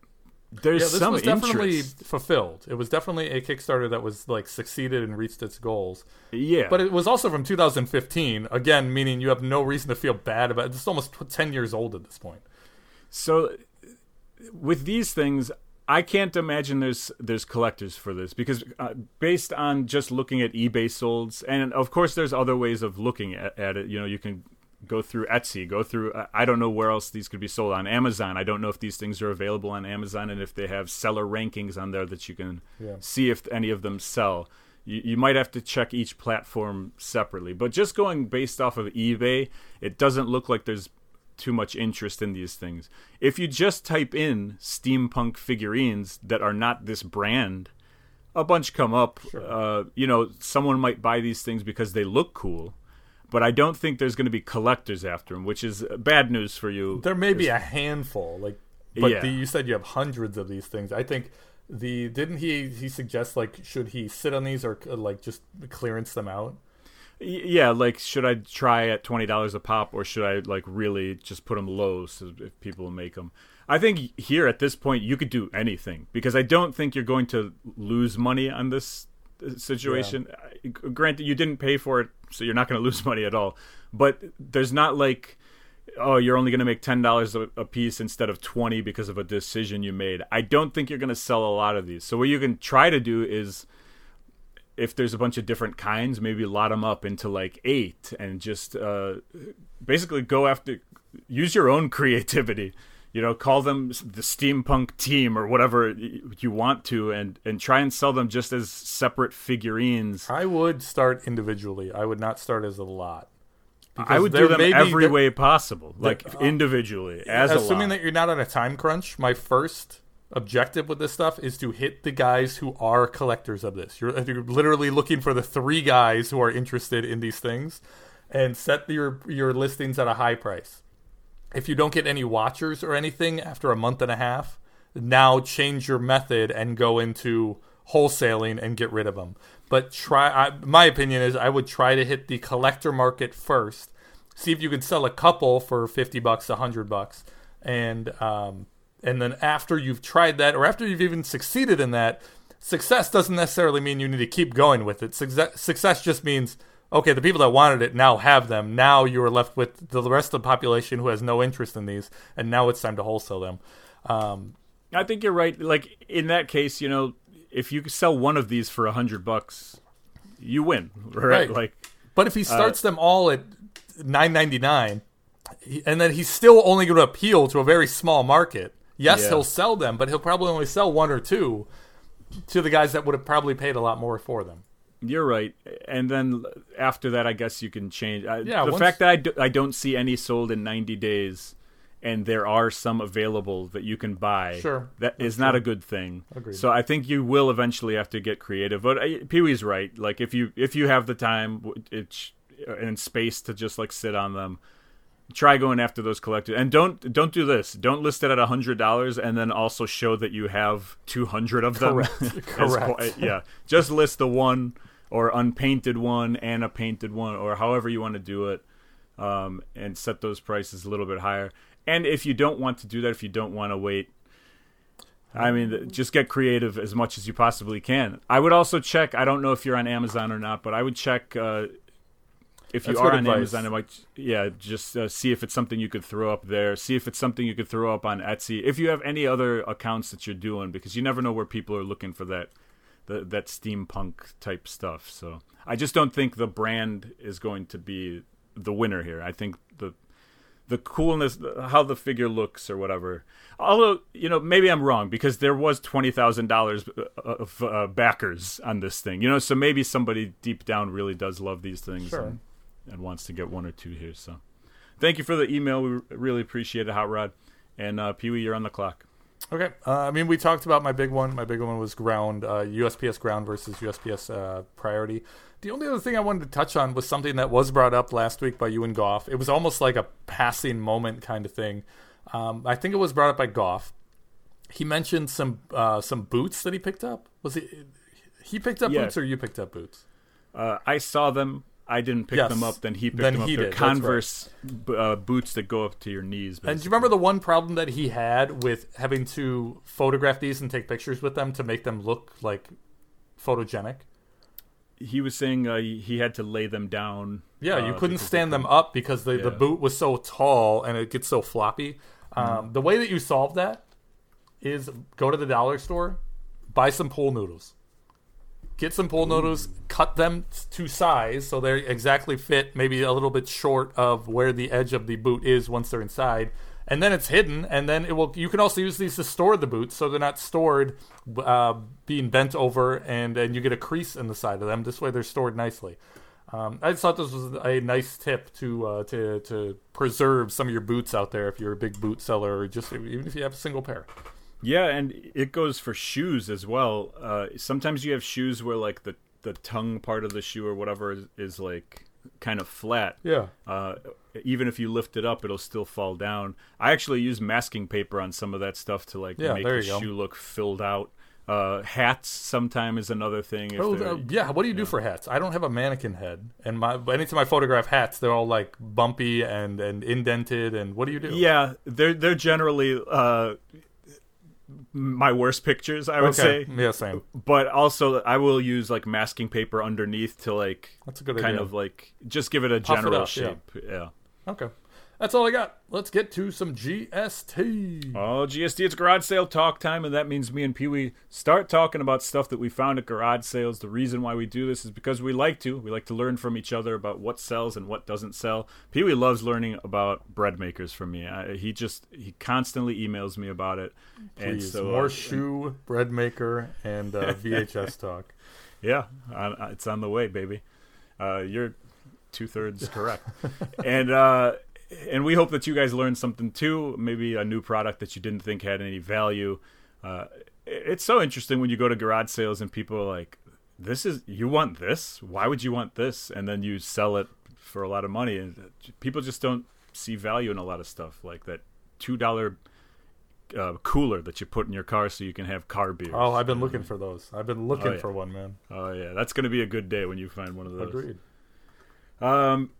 there's Yeah, this some was definitely interest. fulfilled. It was definitely a Kickstarter that was like succeeded and reached its goals. Yeah, But it was also from 2015, again, meaning you have no reason to feel bad about it. It's almost 10 years old at this point. So with these things, I can't imagine there's there's collectors for this because uh, based on just looking at eBay solds, and of course there's other ways of looking at, at it. You know, you can go through Etsy, go through. Uh, I don't know where else these could be sold on Amazon. I don't know if these things are available on Amazon and if they have seller rankings on there that you can Yeah. see if any of them sell. You, you might have to check each platform separately, but just going based off of eBay, it doesn't look like there's too much interest in these things. If you just type in steampunk figurines that are not this brand, a bunch come up. Uh, you know, someone might buy these things because they look cool, but I don't think there's going to be collectors after them, which is bad news for you. There may be a handful, like, but Yeah. the, you said you have hundreds of these things. I think the didn't he he suggest like should he sit on these or uh, like just clearance them out? Yeah, like should I try at twenty dollars a pop, or should I like really just put them low so if people make them? I think here at this point you could do anything because I don't think you're going to lose money on this situation. Uh, Granted, you didn't pay for it, so you're not going to lose money at all. But there's not like oh, you're only going to make ten dollars a a piece instead of twenty because of a decision you made. I don't think you're going to sell a lot of these. So what you can try to do is if there's a bunch of different kinds, maybe lot them up into like eight and just uh, basically go after, use your own creativity. You know, call them the steampunk team or whatever you want to, and and try and sell them just as separate figurines. I would start individually. I would not start as a lot. I would do them every way possible, like uh, individually as a Assuming that you're not on a time crunch, my first objective with this stuff is to hit the guys who are collectors of this. You're, you're literally looking for the three guys who are interested in these things, and set your your listings at a high price. If you don't get any watchers or anything after a month and a half, now change your method and go into wholesaling and get rid of them. But try. I, my opinion is I would try to hit the collector market first. See if you can sell a couple for fifty bucks, a hundred bucks, and um, and then after you've tried that, or after you've even succeeded in that, success doesn't necessarily mean you need to keep going with it. Success, success just means okay, the people that wanted it now have them. Now you are left with the rest of the population who has no interest in these, and now it's time to wholesale them. Um, I think you're right. Like in that case, you know, if you sell one of these for a hundred bucks, you win, right? Right. Like But if he starts them all at nine ninety nine, and then he's still only going to appeal to a very small market, yes, Yeah. he'll sell them, but he'll probably only sell one or two to the guys that would have probably paid a lot more for them. You're right. And then after that, I guess you can change. I, Yeah, the once- fact that I, do, I don't see any sold in 90 days, and there are some available that you can buy. Sure, that is not a good thing. Agreed. So I think you will eventually have to get creative. But uh, Pee Wee's right. Like if you if you have the time w- it's, and space to just like sit on them, try going after those collectors. And don't don't do this. Don't list it at a hundred dollars and then also show that you have two hundred of them. Correct. Correct. qu- yeah, just list the one or unpainted one and a painted one or however you want to do it, um, and set those prices a little bit higher. And if you don't want to do that, if you don't want to wait I mean, just get creative as much as you possibly can. I would also check. I don't know if you're on Amazon or not, but I would check uh, if you That's are on advice. Amazon. I might, yeah, just uh, see if it's something you could throw up there. See if it's something you could throw up on Etsy. If you have any other accounts that you're doing, because you never know where people are looking for that, the, that steampunk type stuff. So I just don't think the brand is going to be the winner here. I think the the coolness, how the figure looks, or whatever. Although you know, maybe I'm wrong because there was twenty thousand dollars of uh, backers on this thing. You know, so maybe somebody deep down really does love these things Sure. and, and wants to get one or two here. So, thank you for the email. We really appreciate it, Hot Rod. And uh, Pee Wee, you're on the clock. Okay. Uh, I mean, we talked about my big one. My big one was ground, uh, USPS ground versus USPS uh, priority. The only other thing I wanted to touch on was something that was brought up last week by you and Goff. It was almost like a passing moment kind of thing. Um, I think it was brought up by Goff. He mentioned some uh, some boots that he picked up. Was he he picked up Yeah. boots or you picked up boots? Uh, I saw them. I didn't pick Yes. them up. Then he picked Then them up. he They're did, that's right. Converse uh, boots that go up to your knees. And do you remember the one problem that he had with having to photograph these and take pictures with them to make them look like photogenic? he was saying uh, he had to lay them down. Yeah, you uh, couldn't stand them up because the, the Yeah. Mm-hmm. boot was so tall and it gets so floppy. Um, The way that you solve that is go to the dollar store, buy some pool noodles. Get some pool noodles, cut them to size so they exactly fit, maybe a little bit short of where the edge of the boot is once they're inside. And then it's hidden, and then it will. You can also use these to store the boots, so they're not stored, uh, being bent over, and and you get a crease in the side of them. This way, they're stored nicely. Um, I just thought this was a nice tip to uh, to to preserve some of your boots out there if you're a big boot seller, or just even if you have a single pair. Yeah, and it goes for shoes as well. Uh, sometimes you have shoes where like the the tongue part of the shoe or whatever is, is like kind of flat. Yeah. Uh, even if you lift it up, it'll still fall down. I actually use masking paper on some of that stuff to like Yeah, make the go. shoe look filled out. Uh, hats sometimes is another thing. If Oh, uh, yeah. What do you do for hats? I don't have a mannequin head, and my anytime I photograph hats, they're all like bumpy and and indented. And what do you do? Yeah, they're they're generally uh, my worst pictures. I would Okay. say. Yeah, same. but also I will use like masking paper underneath to like That's a good kind idea. of like just give it a Puff it general up, yeah. shape. Yeah. Okay. That's all I got. Let's get to some GST. Oh, GST, it's garage sale talk time, and that means me and Pee Wee start talking about stuff that we found at garage sales. The reason why we do this is because we like to. We like to learn from each other about what sells and what doesn't sell. Pee Wee loves learning about bread makers from me. I, he just he constantly emails me about it, and Please, so more uh, shoe, bread maker, and uh, VHS talk. Yeah, on, uh, it's on the way, baby. Uh, you're two thirds correct, and uh, and we hope that you guys learned something too. Maybe a new product that you didn't think had any value. Uh, it's so interesting when you go to garage sales and people are like, "This is you want this? Why would you want this?" And then you sell it for a lot of money, and people just don't see value in a lot of stuff like that two dollar. Uh, cooler that you put in your car so you can have car beer. Oh, I've been looking for those. I've been looking Oh, yeah. for one, man. Oh yeah, that's gonna be a good day when you find one of those. Agreed. Um,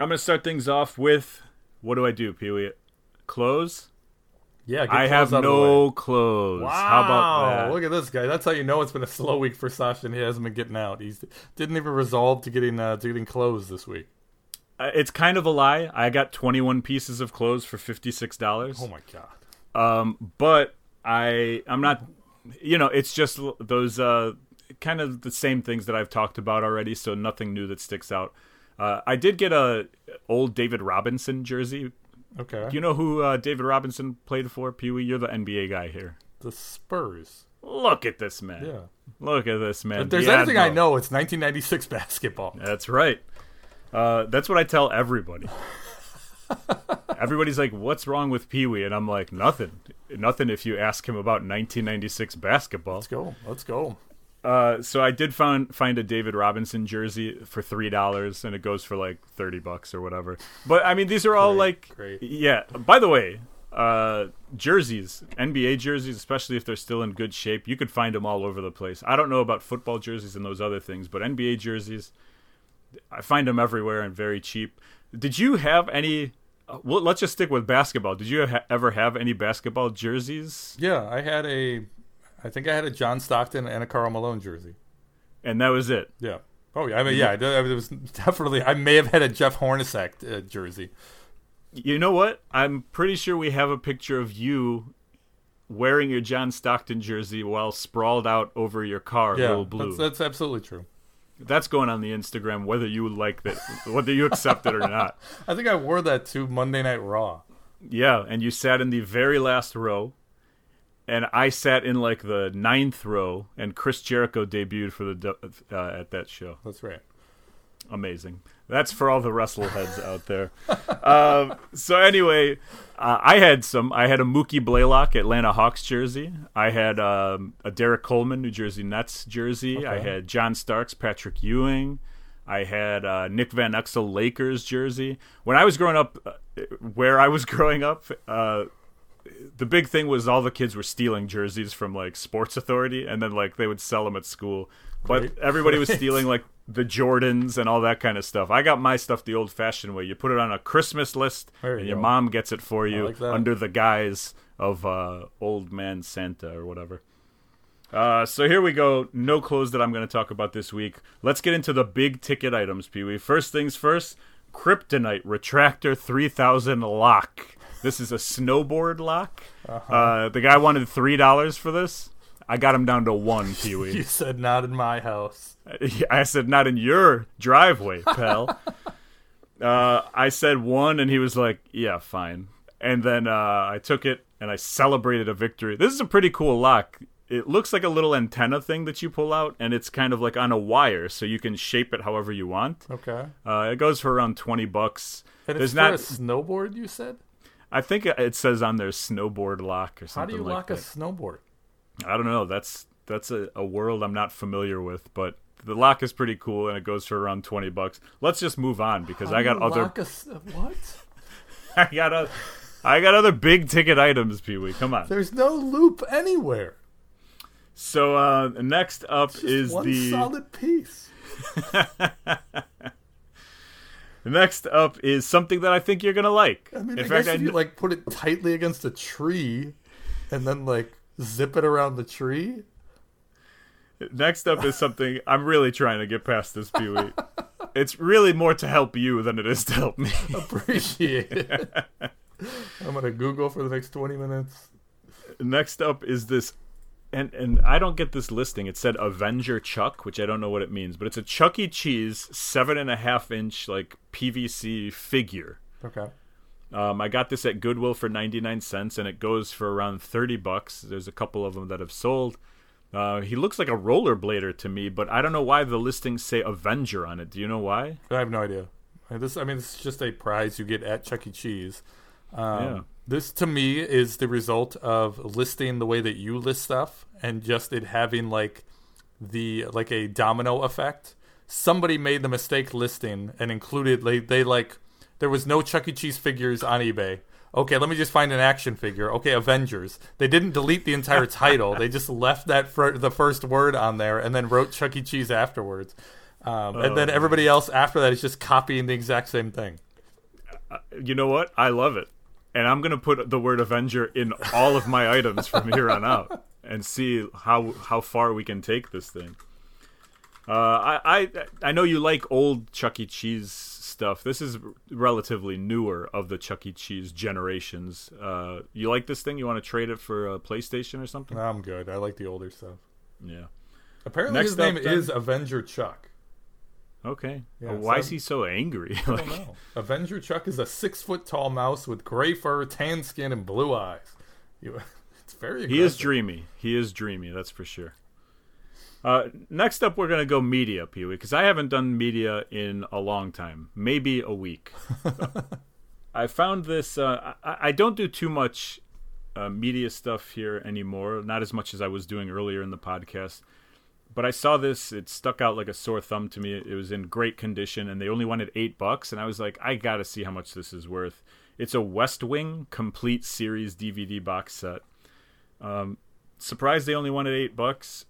I'm gonna start things off with what do I do, Pee Wee? Clothes. Yeah, get I have clothes out of the way. no clothes. Wow! How about that? Look at this guy. That's how you know it's been a slow week for Sasha, and he hasn't been getting out. He didn't even resolve to getting uh, to getting clothes this week. Uh, It's kind of a lie. I got 21 pieces of clothes for $56. Oh my god! Um, but I I'm not. You know, it's just those uh, kind of the same things that I've talked about already. So nothing new that sticks out. Uh, I did get a old David Robinson jersey. Okay, Do you know who uh, David Robinson played for? Pee Wee, you're the NBA guy here. the Spurs. Look at this man. Yeah. Look at this man. If there's The anything I know, it's 1996 basketball. That's right. Uh, that's what I tell everybody. Everybody's like, "What's wrong with Pee Wee?" And I'm like, "Nothing, nothing." If you ask him about 1996 basketball, Let's go. Let's go. Uh, so I did find find a David Robinson jersey for three dollars, and it goes for like thirty bucks or whatever. But I mean, these are all Great, like, great. yeah. By the way, uh, jerseys, NBA jerseys, especially if they're still in good shape, you could find them all over the place. I don't know about football jerseys and those other things, but NBA jerseys, I find them everywhere and very cheap. Did you have any? uh, Well, let's just stick with basketball. Did you ha- ever have any basketball jerseys? Yeah, I had a. I think I had a John Stockton and a Karl Malone jersey. And that was it. Yeah. Oh yeah. I mean, yeah. I I- It was definitely. I may have had a Jeff Hornacek uh, jersey. You know what? I'm pretty sure we have a picture of you wearing your John Stockton jersey while sprawled out over your car, Yeah, little blue. that's, that's absolutely true. That's going on the Instagram, whether you like that, whether you accept it or not. I think I wore that to Monday Night Raw. Yeah, and you sat in the very last row, and I sat in like the ninth row, and Chris Jericho debuted for the uh, at that show. That's right. amazing. That's for all the wrestle heads out there. um, so anyway, uh, I had some. I had a Mookie Blaylock Atlanta Hawks jersey. I had um, a Derrick Coleman New Jersey Nets jersey. I had John Starks Patrick Ewing. I had uh, Nick Van Exel Lakers jersey. When I was growing up, uh, where I was growing up, uh, the big thing was all the kids were stealing jerseys from like Sports Authority, and then like they would sell them at school. But Great. everybody was stealing like the Jordans and all that kind of stuff. I got my stuff the old-fashioned way. You put it on a Christmas list, you and your go. mom gets it for you like under the guise of uh, old man Santa or whatever. Uh, so here we go. No clothes that I'm going to talk about this week. Let's get into the big ticket items, Pee Wee. First things first. Kryptonite Retractor 3000 lock. This is a snowboard lock. Uh-huh. uh the guy wanted three dollars for this. I got him down to one, Pee Wee. You said not in my house. I said, not in your driveway, pal. uh, I said one, and he was like, yeah, fine. And then uh, I took it and I celebrated a victory. This is a pretty cool lock. It looks like a little antenna thing that you pull out, and it's kind of like on a wire, so you can shape it however you want. Okay. Uh, it goes for around twenty bucks. And There's it's not. for a snowboard. You said. I think it says on there snowboard lock or something. Like that. How do you like lock that. a snowboard? I don't know. That's that's a, a world I'm not familiar with, but the lock is pretty cool and it goes for around twenty bucks. Let's just move on because How I got other lock a s- what? I got a, I got other big ticket items, Pee Wee. Come on. There's no loop anywhere. So uh, next up is one the solid piece. next up is something that I think you're gonna like. I mean, In I fact, if you like put it tightly against a tree, and then like zip it around the tree. next up is something I'm really trying to get past this, Pee Wee. it's really more to help you than it is to help me. Appreciate it. I'm gonna Google for the next 20 minutes. next up is this and and I don't get this listing. It said Avenger Chuck, which I don't know what it means, but it's a Chuck E. Cheese seven and a half inch like PVC figure. Okay. Um, I got this at Goodwill for ninety nine cents, and it goes for around thirty bucks. There's a couple of them that have sold. Uh, he looks like a rollerblader to me, but I don't know why the listings say Avenger on it. Do you know why? I have no idea. This, I mean, this is just a prize you get at Chuck E. Cheese. Um, Yeah. This to me is the result of listing the way that you list stuff, and just it having like the like a domino effect. Somebody made the mistake listing and included like they like there was no Chuck E. Cheese figures on eBay. Okay, let me just find an action figure. Okay, Avengers. They didn't delete the entire title. They just left that fir- the first word on there and then wrote Chuck E. Cheese afterwards. Um, and then Oh. everybody else after that is just copying the exact same thing. You know what? I love it, and I'm gonna put the word Avenger in all of my items from here on out, and see how how far we can take this thing. Uh, I, I I know you like old Chuck E. Cheese stuff. This is relatively newer of the Chuck E. Cheese generations. Uh, you like this thing? You want to trade it for a PlayStation or something? I'm good. I like the older stuff. Yeah. Apparently, Next his name up, is Avenger Chuck. Okay. Yeah, Well, why so- is he so angry? I don't know. Avenger Chuck is a six foot tall mouse with gray fur, tan skin, and blue eyes. You, it's very. he is dreamy. He is dreamy. That's for sure. Uh, next up, we're gonna go media, Pee Wee, because I haven't done media in a long time, maybe a week. I found this. Uh, I, I don't do too much uh, media stuff here anymore, not as much as I was doing earlier in the podcast. But I saw this; it stuck out like a sore thumb to me. It was in great condition, and they only wanted eight bucks, and I was like, I gotta see how much this is worth. It's a West Wing complete series DVD box set. Um, surprised they only wanted eight bucks.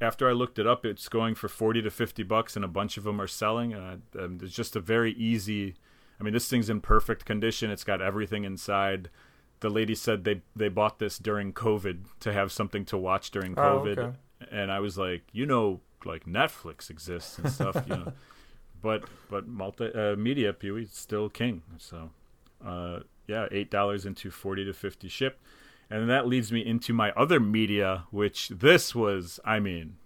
After I looked it up, it's going for forty to fifty bucks, and a bunch of them are selling. Uh, um, it's just a very easy. I mean, this thing's in perfect condition. It's got everything inside. The lady said they they bought this during COVID to have something to watch during Oh, COVID, okay. And I was like, you know, like Netflix exists and stuff, you know. But but multi uh, media Pee still king. So uh, yeah, eight dollars into forty to fifty shipped. And that leads me into my other media, which this was, I mean,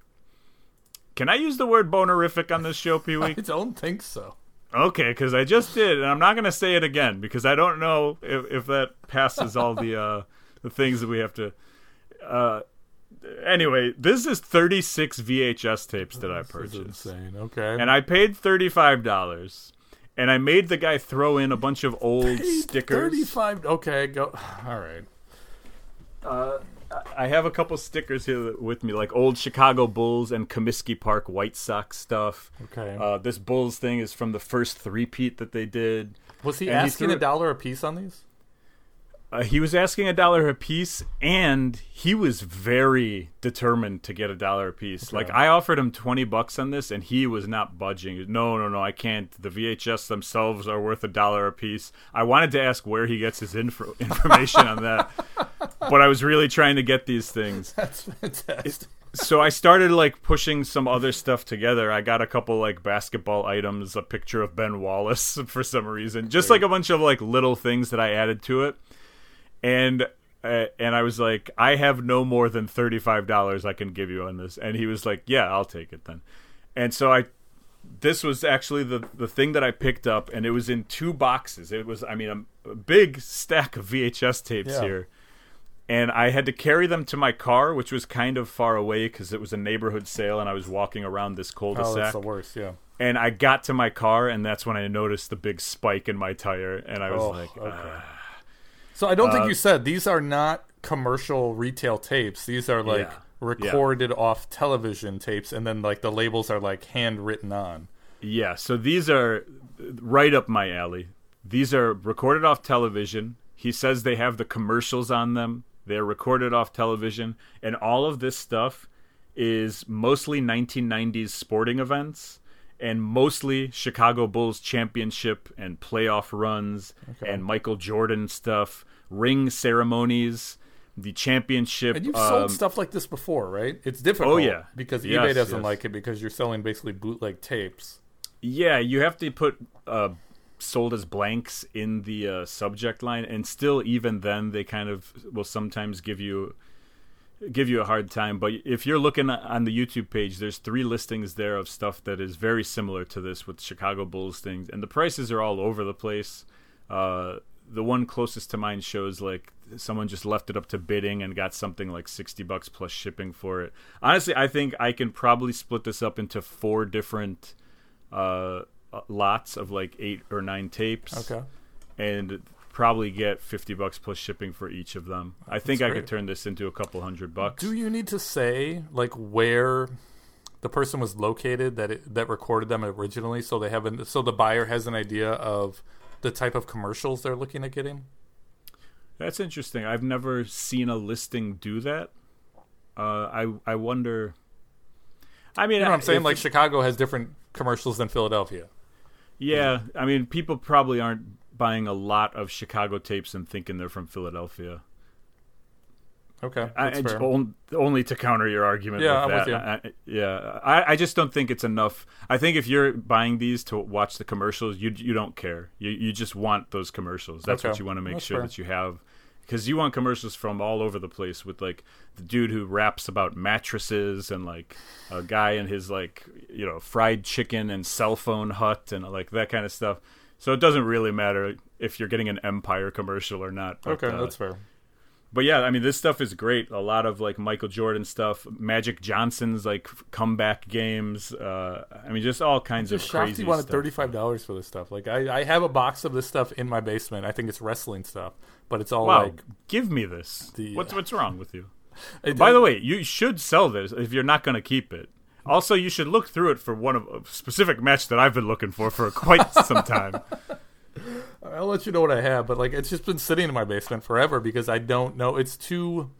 can I use the word bonerific on this show, Pee Wee? I don't think so. Okay, because I just did, and I'm not going to say it again because I don't know if, if that passes all the uh, the things that we have to. Uh, anyway, this is 36 VHS tapes that I purchased, insane. Okay. and I paid thirty five dollars, and I made the guy throw in a bunch of old stickers. Thirty-five. Okay, go. All right. Uh, I have a couple stickers here with me, like old Chicago Bulls and Comiskey Park White Sox stuff. Okay. Uh, this Bulls thing is from the first three-peat that they did. Was he and asking threw a dollar a piece on these? Uh, he was asking a dollar a piece, and he was very determined to get a dollar a piece. Like I offered him twenty bucks on this, and he was not budging. No, no, no, I can't. The VHS themselves are worth a dollar a piece. I wanted to ask where he gets his info- information on that, but I was really trying to get these things. That's fantastic. so I started like pushing some other stuff together. I got a couple like basketball items, a picture of Ben Wallace for some reason, just like a bunch of like little things that I added to it. And uh, and I was like, I have no more than thirty five dollars I can give you on this. And he was like, Yeah, I'll take it then. And so I this was actually the the thing that I picked up, and it was in two boxes. It was, I mean, a, a big stack of VHS tapes Yeah. here and I had to carry them to my car, which was kind of far away because it was a neighborhood sale, and I was walking around this Oh, that's cul-de-sac. the worst. Yeah. and I got to my car, and that's when I noticed the big spike in my tire, and I was Oh, like, okay. "Ah." So I don't think Uh, you said these are not commercial retail tapes. These are like Yeah. recorded off television tapes, and then like the labels are like handwritten on. Yeah, so these are right up my alley. These are recorded off television. He says they have the commercials on them. They're recorded off television, and all of this stuff is mostly 1990s sporting events and mostly Chicago Bulls championship and playoff runs Okay. and Michael Jordan stuff, ring ceremonies, the championship. And you've um, sold stuff like this before, right? It's difficult. Oh, yeah. because Yes, eBay doesn't yes. like it because you're selling basically bootleg tapes. Yeah, you have to put uh, sold as blanks in the uh, subject line, and still, even then, they kind of will sometimes give you give you a hard time. But if you're looking on the YouTube page, there's three listings there of stuff that is very similar to this with Chicago Bulls things, and the prices are all over the place. Uh, the one closest to mine shows like someone just left it up to bidding and got something like 60 bucks plus shipping for it. Honestly, I think I can probably split this up into four different uh, lots of like eight or nine tapes Okay. and probably get 50 bucks plus shipping for each of them. I think I could turn this into a couple hundred bucks. Do you need to say like where the person was located that it, that recorded them originally, so they have an, so the buyer has an idea of the type of commercials they're looking at getting? That's interesting. I've never seen a listing do that. Uh, I I wonder. I mean, You know what I'm saying? Like Chicago has different commercials than Philadelphia. yeah. I mean, people probably aren't buying a lot of Chicago tapes and thinking they're from Philadelphia. Okay, I, that's I- fair. on- only to counter your argument. Yeah, with I'm with you. I, I- yeah, I, I just don't think it's enough. I think if you're buying these to watch the commercials, you you don't care. You you just want those commercials. That's Okay. what you want to make That's sure fair. that you have. Because you want commercials from all over the place with like the dude who raps about mattresses and like a guy in his like you know fried chicken and cell phone hut and like that kind of stuff. So it doesn't really matter if you're getting an Empire commercial or not. But, okay, uh, that's fair. but yeah, I mean, this stuff is great. A lot of like Michael Jordan stuff, Magic Johnson's like comeback games. Uh, I mean, just all kinds Just of shocked crazy you wanted thirty five dollars for this stuff. Like I, I have a box of this stuff in my basement. I think it's wrestling stuff, but it's all Wow, like. give me this. The- what's what's wrong with you? By the way, you should sell this if you're not going to keep it. Also, you should look through it for one of a specific match that I've been looking for for quite some time. I'll let you know what I have, but like it's just been sitting in my basement forever because I don't know. It's too.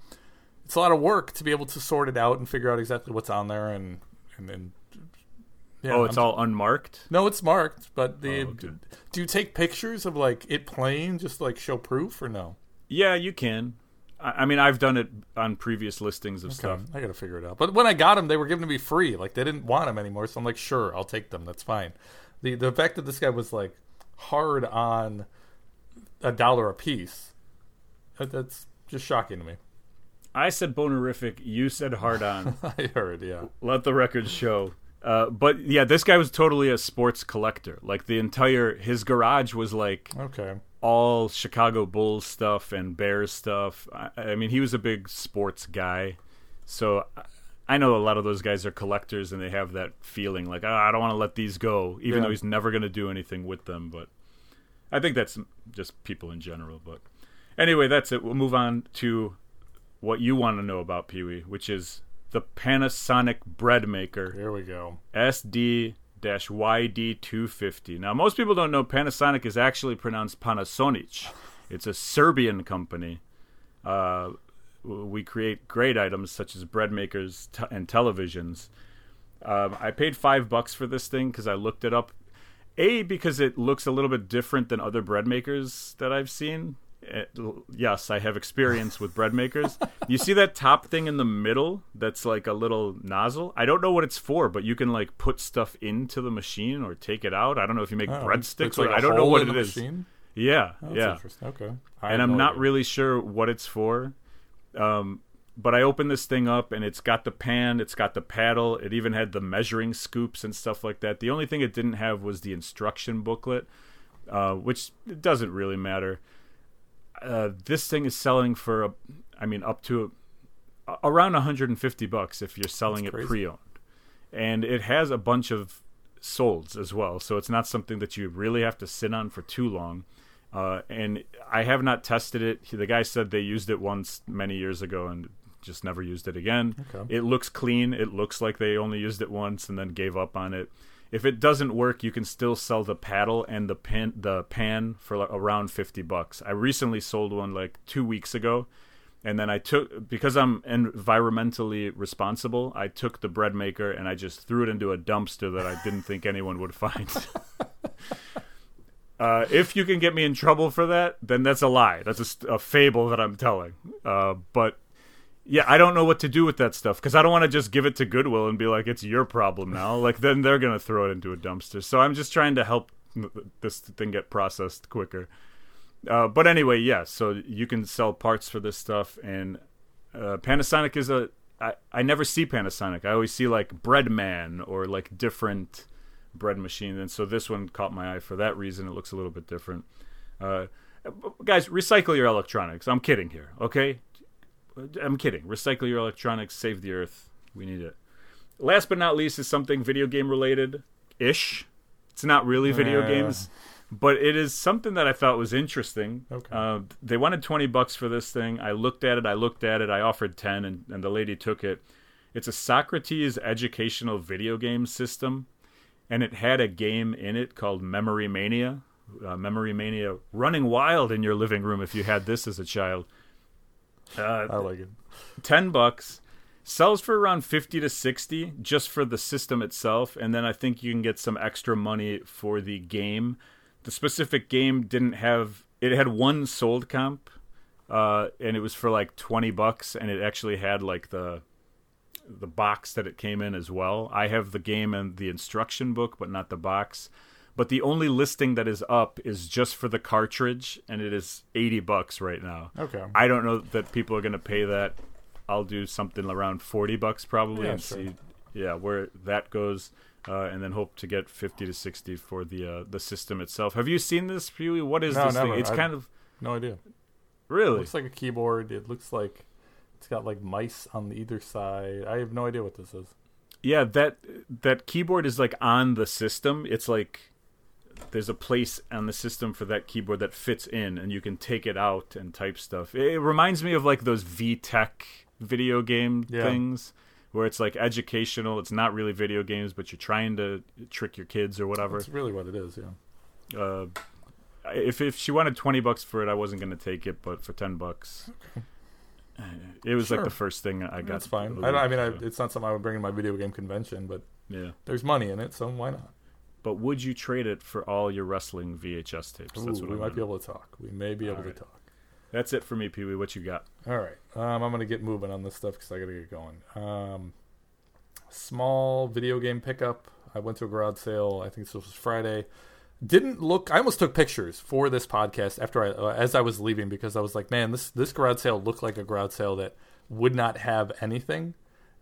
It's a lot of work to be able to sort it out and figure out exactly what's on there and and then. Yeah, oh, it's I'm- all unmarked. No, it's marked, but the Oh, do you take pictures of like it playing just to, like show proof or no? Yeah, you can. I, mean, I've done it on previous listings of stuff. I gotta figure it out. But when I got them, they were given to me free. Like they didn't want them anymore, so I'm like, sure, I'll take them. That's fine. The the fact that this guy was like hard on a dollar a piece, that, that's just shocking to me. I said bonerific. You said hard on. I heard, yeah. Let the record show. Uh, but yeah, this guy was totally a sports collector. Like the entire his garage was like Okay. All Chicago Bulls stuff and Bears stuff. I, I mean, he was a big sports guy, so I- know a lot of those guys are collectors and they have that feeling like, "Ah, I don't want to let these go, even Yeah. though he's never going to do anything with them. But I think that's just people in general. But anyway, that's it. We'll move on to what you want to know about Pee Wee, which is the Panasonic bread maker. Here we go. SD YD250. Now, most people don't know Panasonic is actually pronounced Panasonic. It's a Serbian company. Uh, we create great items such as bread makers t- and televisions. Um, I paid five bucks for this thing because I looked it up. A because it looks a little bit different than other bread makers that I've seen. It- yes, I have experience with bread makers. You see that top thing in the middle that's like a little nozzle? I don't know what it's for, but you can like put stuff into the machine or take it out. I don't know if you make Oh, breadsticks or like a I don't know what it is. machine? Yeah, Oh, yeah. Okay. I and I'm no not idea. really sure what it's for. Um, but I opened this thing up, and it's got the pan, it's got the paddle, it even had the measuring scoops and stuff like that. The only thing it didn't have was the instruction booklet, uh, which it doesn't really matter. Uh, this thing is selling for, a, I mean, up to a, around 150 bucks if you're selling That's it crazy. pre-owned, and it has a bunch of solds as well, so it's not something that you really have to sit on for too long. Uh, and I have not tested it. The guy said they used it once many years ago and just never used it again. Okay. It looks clean. It looks like they only used it once and then gave up on it. If it doesn't work, you can still sell the paddle and the pan, the pan for like around fifty bucks. I recently sold one like two weeks ago, and then I took because I'm environmentally responsible. I took the bread maker and I just threw it into a dumpster that I didn't think anyone would find. Uh, if you can get me in trouble for that, then that's a lie. That's a, a fable that I'm telling. Uh, but yeah, I don't know what to do with that stuff because I don't want to just give it to Goodwill and be like, it's your problem now. Like, then they're going to throw it into a dumpster. So I'm just trying to help this thing get processed quicker. Uh, but anyway, yeah, so you can sell parts for this stuff. And uh, Panasonic is a. I, I never see Panasonic. I always see like Breadman or like different bread machine. And so this one caught my eye for that reason. It looks a little bit different. Uh, guys, recycle your electronics. I'm kidding here, okay? I'm kidding. Recycle your electronics, save the earth. We need it. Last but not least is something video game related ish. It's not really video Yeah. games, but it is something that I thought was interesting. Okay. Uh, they wanted 20 bucks for this thing. I looked at it, I looked at it, I offered 10, and, and the lady took it. It's a Socrates educational video game system, and it had a game in it called Memory Mania. Uh, Memory Mania running wild in your living room if you had this as a child. Uh, I like it. 10 bucks. Sells for around 50 to 60 just for the system itself and then i think you can get some extra money for the game. The specific game didn't have it had one sold comp uh, and it was for like 20 bucks and it actually had like the the box that it came in as well. I have the game and the instruction book but not the box but the only listing that is up is just for the cartridge and it is 80 bucks right now Okay. I don't know that people are going to pay that. I'll do something around 40 bucks probably Yeah, and sure. see yeah, where that goes uh, and then hope to get 50 to 60 for the uh, the system itself. Have you seen this, Huey? What is No, this never. thing? It's I- kind of No idea. Really? looks like a keyboard. It looks like it's got like mice on the either side. I have no idea what this is. Yeah, that that keyboard is like on the system. It's like there's a place on the system for that keyboard that fits in, and you can take it out and type stuff. It, it reminds me of like those VTech video game Yeah. things, where it's like educational. It's not really video games, but you're trying to trick your kids or whatever. That's really what it is. Yeah. Uh, if if she wanted twenty bucks for it, I wasn't gonna take it, but for ten bucks. uh, It was like the first thing I got. That's fine. I, I mean, I, it's not something I would bring in my video game convention, but yeah. there's money in it, so why not? But would you trade it for all your wrestling VHS tapes? That's what we I might be able to talk. We may be able All to talk. That's it for me, Pee Wee. What you got? All right. Um, I'm going to get moving on this stuff because I got to get going. Um, small video game pickup. I went to a garage sale. I think this was Friday. Didn't look. I almost took pictures for this podcast after I, uh, as I was leaving because I was like, man, this this garage sale looked like a garage sale that would not have anything.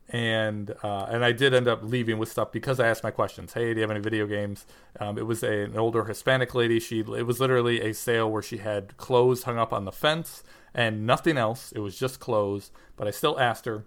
And uh, and I did end up leaving with stuff because I asked my questions. Hey, do you have any video games? Um, it was a, an older Hispanic lady. She it was literally a sale where she had clothes hung up on the fence and nothing else. It was just clothes. But I still asked her.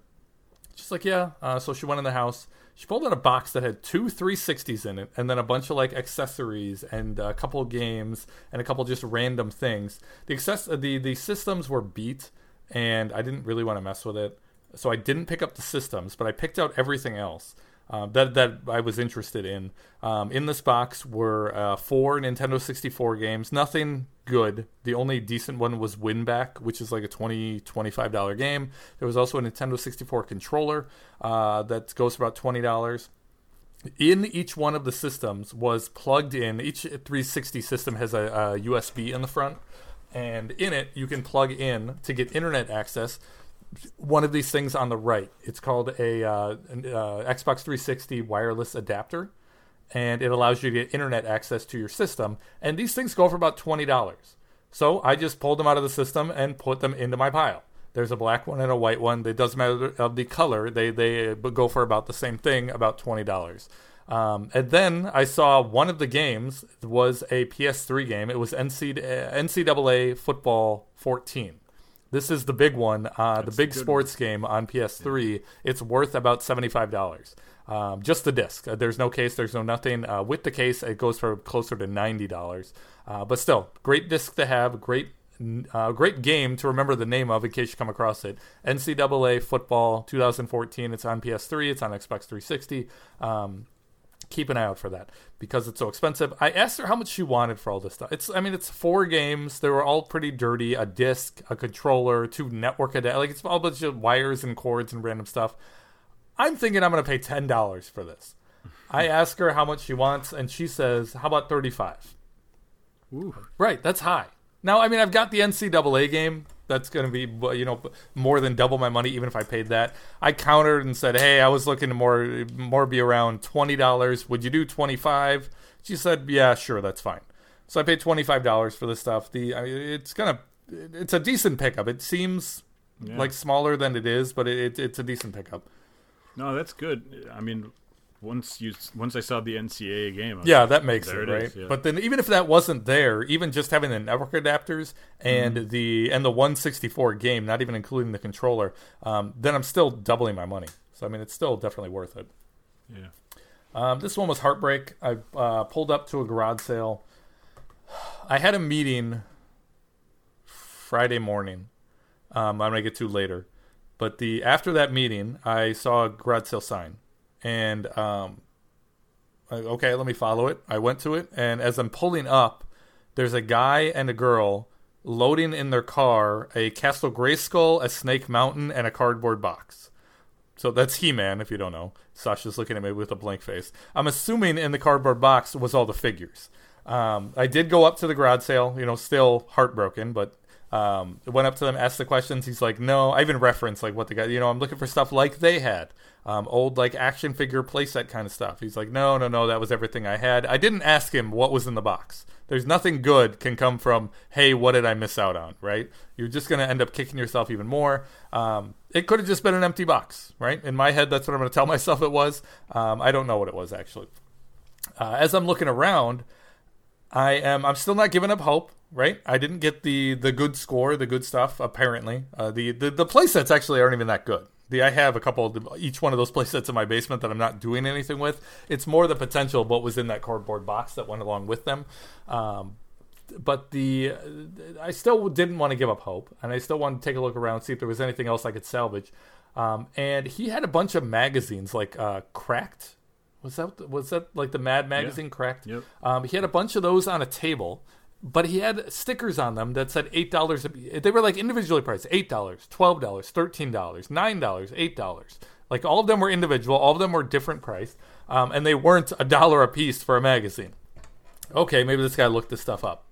She's like, yeah. Uh, so she went in the house. She pulled out a box that had two 360s in it, and then a bunch of like accessories and a couple games and a couple just random things. The access, the the systems were beat, and I didn't really want to mess with it, so I didn't pick up the systems, but I picked out everything else. Uh, that that I was interested in. Um, in this box were uh, four Nintendo 64 games. Nothing good. The only decent one was Winback, which is like a 20 25 dollar game. There was also a Nintendo 64 controller uh, that goes for about twenty dollars. In each one of the systems was plugged in. Each 360 system has a, a USB in the front, and in it you can plug in to get internet access one of these things on the right. It's called a uh, an, uh, Xbox 360 wireless adapter, and it allows you to get internet access to your system. And these things go for about twenty dollars. So I just pulled them out of the system and put them into my pile. There's a black one and a white one. It doesn't matter of the color. They they go for about the same thing, about twenty dollars. Um, and then I saw one of the games was a PS3 game. It was NC, NCAA Football 14. This is the big one, uh, the big sports game on PS3. It's worth about seventy-five dollars. Um, just the disc. Uh, there's no case. There's no nothing. Uh, with the case, it goes for closer to ninety dollars. Uh, but still, great disc to have. Great, uh, great game to remember the name of in case you come across it. NCAA football 2014. It's on PS3. It's on Xbox 360. Um, keep an eye out for that because it's so expensive. I asked her how much she wanted for all this stuff. It's I mean it's four games. They were all pretty dirty. A disc, a controller, two network adapters. Like it's all a bunch of wires and cords and random stuff. I'm thinking I'm going to pay ten dollars for this. I hmm. ask her how much she wants, and she says, "How about 35 Ooh. Right, that's high. Now, I mean, I've got the NCAA game. That's going to be, you know, more than double my money, even if I paid that. I countered and said, "Hey, I was looking to more, more be around twenty dollars. Would you do twenty five? She said, "Yeah, sure, that's fine." So I paid twenty five dollars for this stuff. The I mean, it's gonna, it's a decent pickup. It seems Yeah. like smaller than it is, but it, it, it's a decent pickup. No, that's good. I mean, once you once I saw the NCAA game, I Yeah, like, that makes it it right. is, yeah. But then, even if that wasn't there, even just having the network adapters and Mm-hmm. the and the 164 game, not even including the controller, um, then I'm still doubling my money. So I mean, it's still definitely worth it. yeah. Um, this one was heartbreak. I uh, pulled up to a garage sale. I had a meeting Friday morning. Um, I'm gonna get to later, but the after that meeting, I saw a garage sale sign, and um, okay, let me follow it. I went to it, and as I'm pulling up, there's a guy and a girl loading in their car a Castle Grayskull, a Snake Mountain, and a cardboard box. So that's He Man, if you don't know. Sasha's looking at me with a blank face. I'm assuming in the cardboard box was all the figures. Um, I did go up to the garage sale, you know, still heartbroken, but um, went up to them, asked the questions. He's like, no, I even referenced like what the guy, you know, I'm looking for stuff like they had, um, old like action figure playset kind of stuff. He's like, no, no, no, that was everything I had. I didn't ask him what was in the box. There's nothing good can come from, hey, what did I miss out on, right? You're just to end up kicking yourself even more. Um, it could have just been an empty box, right? In my head, that's what I'm to tell myself it was. Um, I don't know what it was actually. Uh, as I'm looking around, I am. I'm still not giving up hope. Right? I didn't get the the good score, the good stuff. Apparently, uh, the the the play sets actually aren't even that good. The I have a couple of the, each one of those play sets in my basement that I'm not doing anything with. It's more the potential of what was in that cardboard box that went along with them. Um, but the I still didn't want to give up hope, and I still wanted to take a look around, see if there was anything else I could salvage. Um, and he had a bunch of magazines like uh, Cracked. Was that was that like the Mad magazine Yeah. Cracked? Yep. Um, he had a bunch of those on a table, but he had stickers on them that said eight dollars. They were like individually priced: eight dollars, twelve dollars, thirteen dollars, nine dollars, eight dollars. Like all of them were individual. All of them were different priced, um, and they weren't a dollar a piece for a magazine. Okay, maybe this guy looked this stuff up.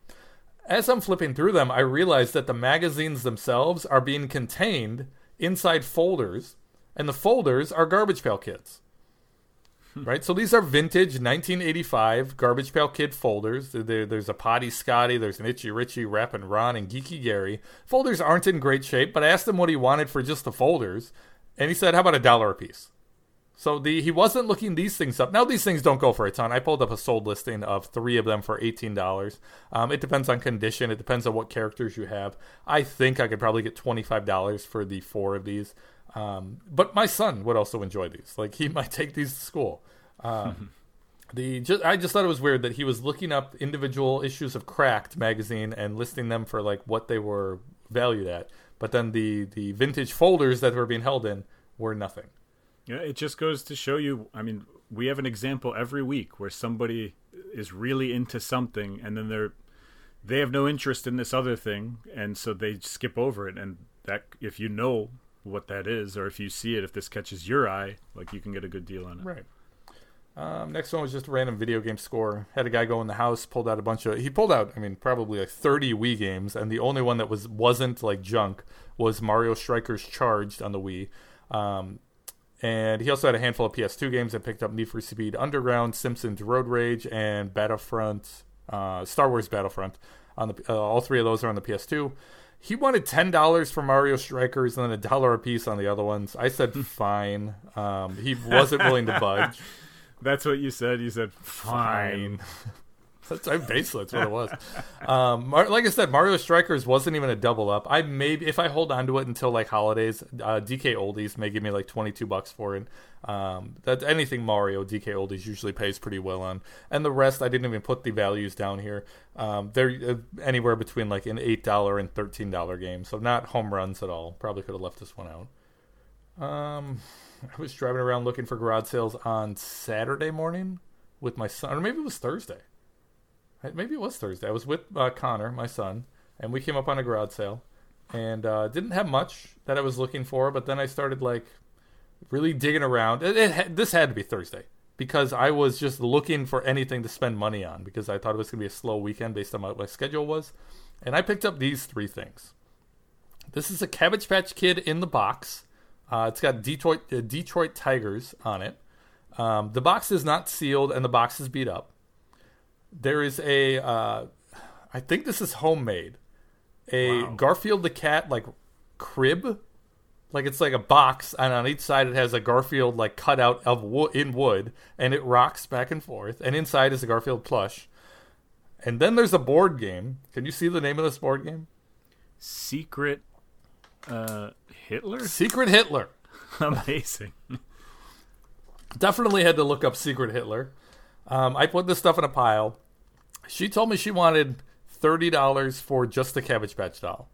As I'm flipping through them, I realize that the magazines themselves are being contained inside folders, and the folders are Garbage Pail Kids. Right? So these are vintage 1985 Garbage Pail Kid folders. There, there's a Potty Scotty, there's an Itchy Richie, Rappin' Ron, and Geeky Gary. Folders aren't in great shape, but I asked him what he wanted for just the folders, and he said, "How about a dollar a piece?" So the he wasn't looking these things up. Now these things don't go for a ton. I pulled up a sold listing of three of them for eighteen dollars. Um, it depends on condition. It depends on what characters you have. I think I could probably get twenty five dollars for the four of these. Um, but my son would also enjoy these. Like he might take these to school. Um, the just, I just thought it was weird that he was looking up individual issues of Cracked magazine and listing them for like what they were valued at. But then the the vintage folders that were being held in were nothing. Yeah, it just goes to show you. I mean, we have an example every week where somebody is really into something, and then they're they have no interest in this other thing, and so they skip over it. And that, if you know what that is, or if you see it, if this catches your eye, like you can get a good deal on it. Right. Um, next one was just a random video game score. Had a guy go in the house, pulled out a bunch of. He pulled out, I mean, probably like 30 Wii games, and the only one that was wasn't like junk was Mario Strikers Charged on the Wii. Um, and he also had a handful of PS2 games and picked up Need for Speed Underground, Simpsons Road Rage, and Battlefront, uh, Star Wars Battlefront. On the uh, all three of those are on the PS2. He wanted ten dollars for Mario Strikers and then a dollar a piece on the other ones. I said fine. Um, he wasn't willing to budge. That's what you said. You said fine. That's I basically that's what it was. Um, like I said, Mario Strikers wasn't even a double up. I maybe if I hold on to it until like holidays, uh, DK Oldies may give me like twenty two bucks for it. Um, that anything Mario DK Oldies usually pays pretty well on, and the rest I didn't even put the values down here. Um, they're uh, anywhere between like an eight dollar and thirteen dollar game, so not home runs at all. Probably could have left this one out. Um, I was driving around looking for garage sales on Saturday morning with my son, or maybe it was Thursday. Maybe it was Thursday. I was with uh, Connor, my son, and we came up on a garage sale, and uh, didn't have much that I was looking for. But then I started like really digging around. It, it this had to be Thursday because I was just looking for anything to spend money on because I thought it was going to be a slow weekend based on what my schedule was, and I picked up these three things. This is a Cabbage Patch Kid in the box. Uh, it's got Detroit uh, Detroit Tigers on it. Um, the box is not sealed and the box is beat up. There is a, uh, I think this is homemade, a Wow. Garfield the cat like crib, like it's like a box, and on each side it has a Garfield like cutout of wood in wood, and it rocks back and forth. And inside is a Garfield plush. And then there's a board game. Can you see the name of this board game? Secret uh, Hitler. Secret Hitler. Amazing. Definitely had to look up Secret Hitler. Um, I put this stuff in a pile. She told me she wanted thirty dollars for just the Cabbage Patch doll.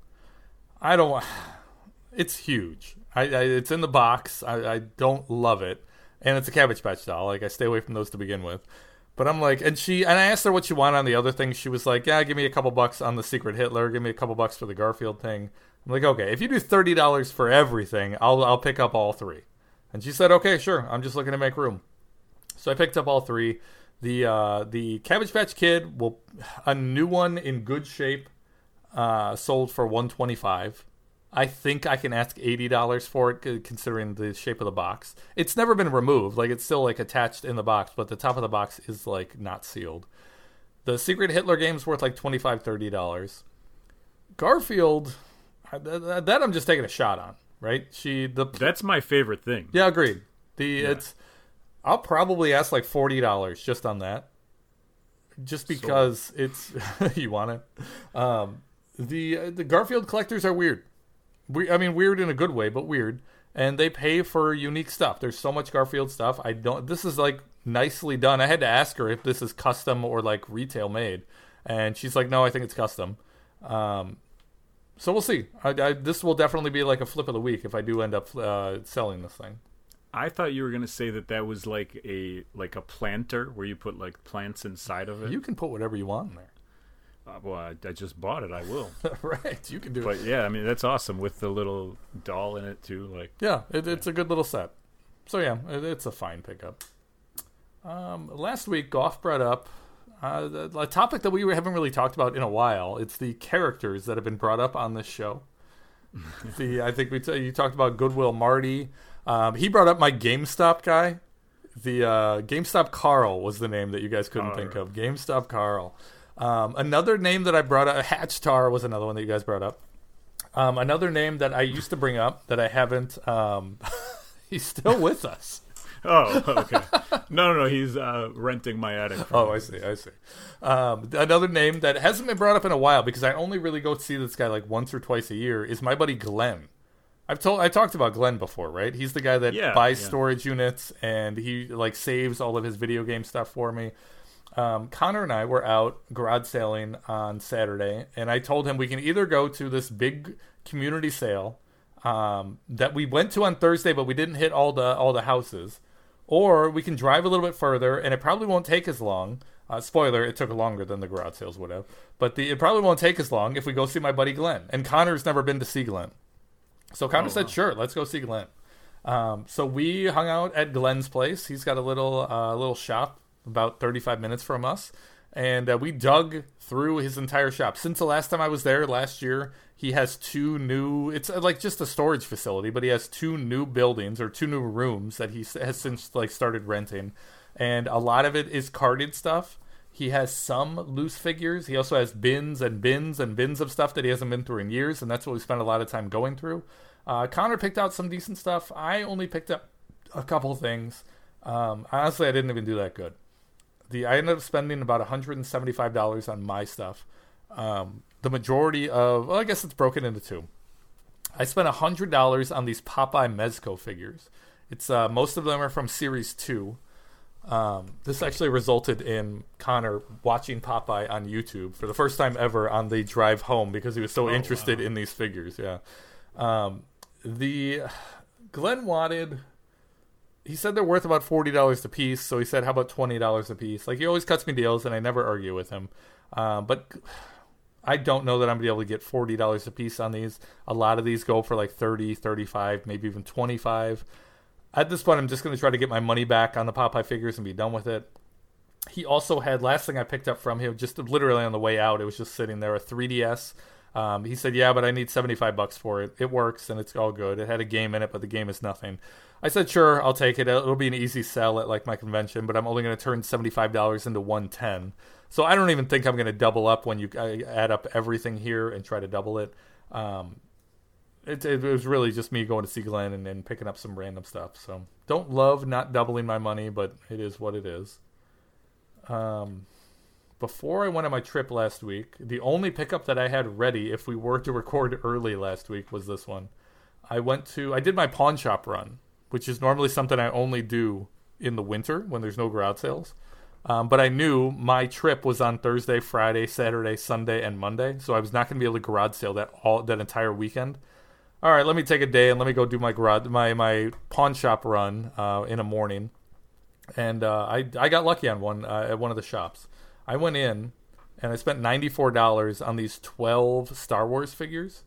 I don't. wa- It's huge. I, I it's in the box. I, I don't love it, and it's a Cabbage Patch doll. Like I stay away from those to begin with. But I'm like, and she and I asked her what she wanted on the other things. She was like, "Yeah, give me a couple bucks on the Secret Hitler. Give me a couple bucks for the Garfield thing." I'm like, "Okay, if you do thirty dollars for everything, I'll I'll pick up all three. And she said, "Okay, sure. I'm just looking to make room." So I picked up all three. The uh, the Cabbage Patch Kid will a new one in good shape uh, sold for 125. I think I can ask eighty dollars for it, considering the shape of the box. It's never been removed; like it's still like attached in the box, but the top of the box is like not sealed. The Secret Hitler game's worth like 25 30 dollars. Garfield, that, that I'm just taking a shot on, right? She the That's my favorite thing. yeah, agreed. The it's I'll probably ask like forty dollars just on that. just because it's you want it. Um, the the Garfield collectors are weird. We, I mean, weird in a good way, but weird. And they pay for unique stuff. There's so much Garfield stuff. I don't. This is like nicely done. I had to ask her if this is custom or like retail made, and she's like, "No, I think it's custom." Um, so we'll see. I, I, this will definitely be like a flip of the week if I do end up uh, selling this thing. I thought you were gonna say that that was like a like a planter where you put like plants inside of it. You can put whatever you want in there. Uh, well, I, I, just bought it. I will. right, you can do but it. But yeah, I mean that's awesome with the little doll in it too. Like yeah, it, it's a good little set. So yeah, it, it's a fine pickup. Um, last week, Goff brought up uh, a topic that we haven't really talked about in a while. It's the characters that have been brought up on this show. the I think we t- you talked about Goodwill Marty. Um, he brought up my GameStop guy. The uh, GameStop Carl was the name that you guys couldn't think of. GameStop Carl. Um, another name that I brought up, Hatchtar was another one that you guys brought up. Um, another name that I used to bring up that I haven't. Um, he's still with us. Oh, okay. no, no, no. He's uh, renting my attic. Oh, I see. I see. Um, another name that hasn't been brought up in a while because I only really go see this guy like once or twice a year is my buddy Glenn. I've told I talked about Glenn before, right? He's the guy that yeah, buys yeah. storage units and he like saves all of his video game stuff for me. Um, Connor and I were out garage sailing on Saturday, and I told him we can either go to this big community sale um, that we went to on Thursday, but we didn't hit all the all the houses, or we can drive a little bit further, and it probably won't take as long. Uh, spoiler: it took longer than the garage sales would have, but the, it probably won't take as long if we go see my buddy Glenn. And Connor's never been to see Glenn, so Connor Oh, said, wow. "Sure, let's go see Glenn." Um, so we hung out at Glenn's place. He's got a little uh, little shop about 35 minutes from us. And uh, we dug through his entire shop. Since the last time I was there last year, he has two new, it's uh, like just a storage facility, but he has two new buildings or two new rooms that he has since like started renting. And a lot of it is carded stuff. He has some loose figures. He also has bins and bins and bins of stuff that he hasn't been through in years, and that's what we spent a lot of time going through. Uh, Connor picked out some decent stuff. I only picked up a couple things. Um, honestly, I didn't even do that good the I ended up spending about $175 on my stuff. Um, the majority of, well, I guess it's broken into two. I spent $100 on these Popeye Mezco figures. It's uh, most of them are from Series 2. Um, this actually resulted in Connor watching Popeye on YouTube for the first time ever on the drive home because he was so Oh, interested wow. in these figures. Yeah. Um, the Glenn wanted he said they're worth about forty dollars a piece. So he said, "How about twenty dollars a piece?" Like he always cuts me deals, and I never argue with him. Um, but I don't know that I'm gonna be able to get forty dollars a piece on these. A lot of these go for like 30 35 maybe even twenty five. At this point, I'm just gonna try to get my money back on the Popeye figures and be done with it. He also had last thing I picked up from him, just literally on the way out. It was just sitting there, a 3DS. Um, he said, "Yeah, but I need 75 bucks for it. It works and it's all good. It had a game in it, but the game is nothing." I said, "Sure, I'll take it. It'll be an easy sell at like my convention, but I'm only going to turn 75 dollars into 110. So I don't even think I'm going to double up when you add up everything here and try to double it. Um, it, it was really just me going to see Glenn and, and picking up some random stuff. So don't love not doubling my money, but it is what it is. Um, before I went on my trip last week, the only pickup that I had ready if we were to record early last week was this one. I went to I did my pawn shop run, which is normally something I only do in the winter when there's no garage sales. Um, but I knew my trip was on Thursday, Friday, Saturday, Sunday, and Monday, so I was not going to be able to garage sale that all that entire weekend. All right, let me take a day and let me go do my garage my my pawn shop run uh, in a morning, and uh, I I got lucky on one uh, at one of the shops. I went in and I spent ninety four dollars on these twelve Star Wars figures.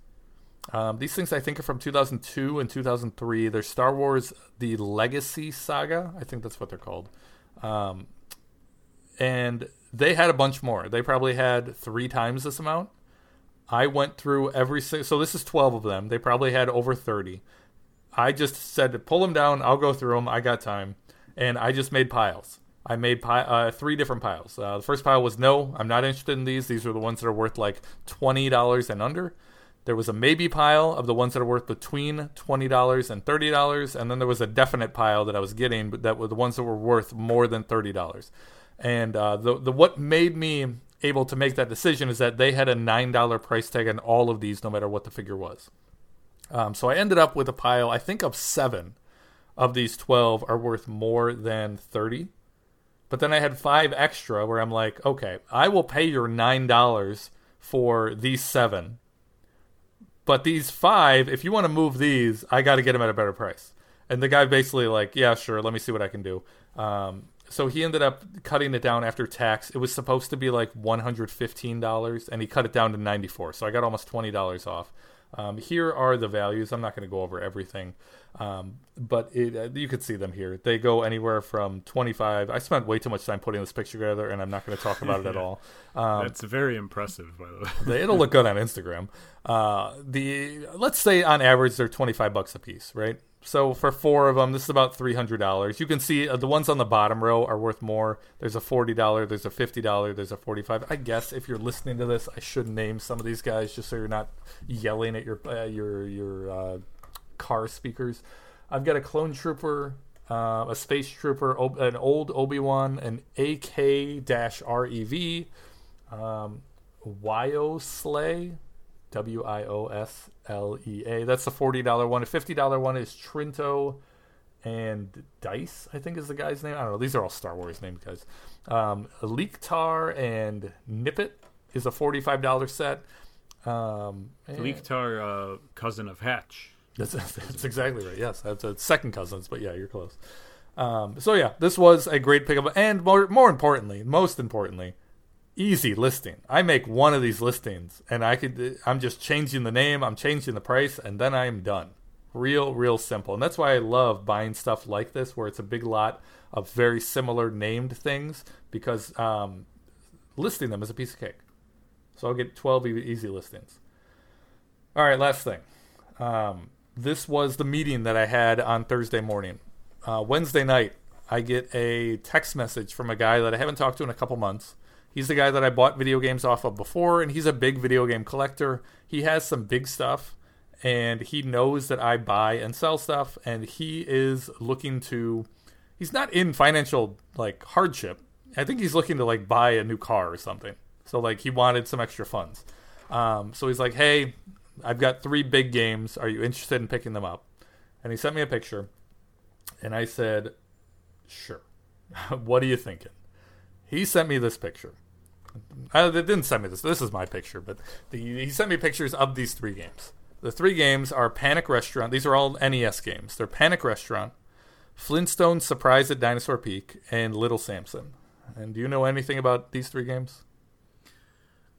Um, these things I think are from 2002 and 2003. They're Star Wars: The Legacy Saga. I think that's what they're called. Um, and they had a bunch more. They probably had three times this amount. I went through every so this is 12 of them. They probably had over 30. I just said pull them down. I'll go through them. I got time, and I just made piles. I made pi- uh, three different piles. Uh, the first pile was no, I'm not interested in these. These are the ones that are worth like twenty dollars and under. There was a maybe pile of the ones that are worth between twenty dollars and thirty dollars, and then there was a definite pile that I was getting, but that were the ones that were worth more than thirty dollars. And uh, the the what made me able to make that decision is that they had a nine dollar price tag on all of these, no matter what the figure was. Um, so I ended up with a pile, I think, of seven of these twelve are worth more than thirty. But then I had five extra where I'm like, okay, I will pay your nine dollars for these seven. But these five, if you want to move these, I got to get them at a better price. And the guy basically like, yeah, sure, let me see what I can do. Um, so he ended up cutting it down after tax. It was supposed to be like one hundred fifteen dollars, and he cut it down to ninety four. So I got almost twenty dollars off. Um, here are the values. I'm not going to go over everything, um, but it, uh, you could see them here. They go anywhere from 25. I spent way too much time putting this picture together, and I'm not going to talk about it at all. Um, That's very impressive, by the way. it'll look good on Instagram. Uh, the let's say on average they're 25 bucks a piece, right? So for four of them, this is about three hundred dollars. You can see uh, the ones on the bottom row are worth more. There's a forty dollar, there's a fifty dollar, there's a forty five. I guess if you're listening to this, I should name some of these guys just so you're not yelling at your uh, your your uh, car speakers. I've got a clone trooper, uh, a space trooper, an old Obi Wan, an AK Rev, um, Wio Slay, W I O S L E A. That's the forty dollar one. A fifty dollar one is Trinto and Dice. I think is the guy's name. I don't know. These are all Star Wars named guys. Um, Leektar and Nippet is a forty five dollar set. Um, Leektar, uh, cousin of Hatch. That's, that's exactly right. Yes, that's a second cousins, but yeah, you're close. Um, so yeah, this was a great pickup, and more, more importantly, most importantly, easy listing. I make one of these listings and I could I'm just changing the name, I'm changing the price and then I'm done. Real real simple. And that's why I love buying stuff like this where it's a big lot of very similar named things because um, listing them is a piece of cake. So I'll get 12 easy listings. All right, last thing. Um, this was the meeting that I had on Thursday morning. Uh, Wednesday night, I get a text message from a guy that I haven't talked to in a couple months He's the guy that I bought video games off of before, and he's a big video game collector. He has some big stuff, and he knows that I buy and sell stuff, and he is looking to. He's not in financial like hardship. I think he's looking to like buy a new car or something. So like he wanted some extra funds. Um, so he's like, "Hey, I've got three big games. Are you interested in picking them up?" And he sent me a picture, and I said, "Sure." what are you thinking? He sent me this picture. Uh, they didn't send me this. This is my picture, but the, he sent me pictures of these three games. The three games are Panic Restaurant. These are all NES games. They're Panic Restaurant, Flintstone Surprise at Dinosaur Peak, and Little Samson. And do you know anything about these three games?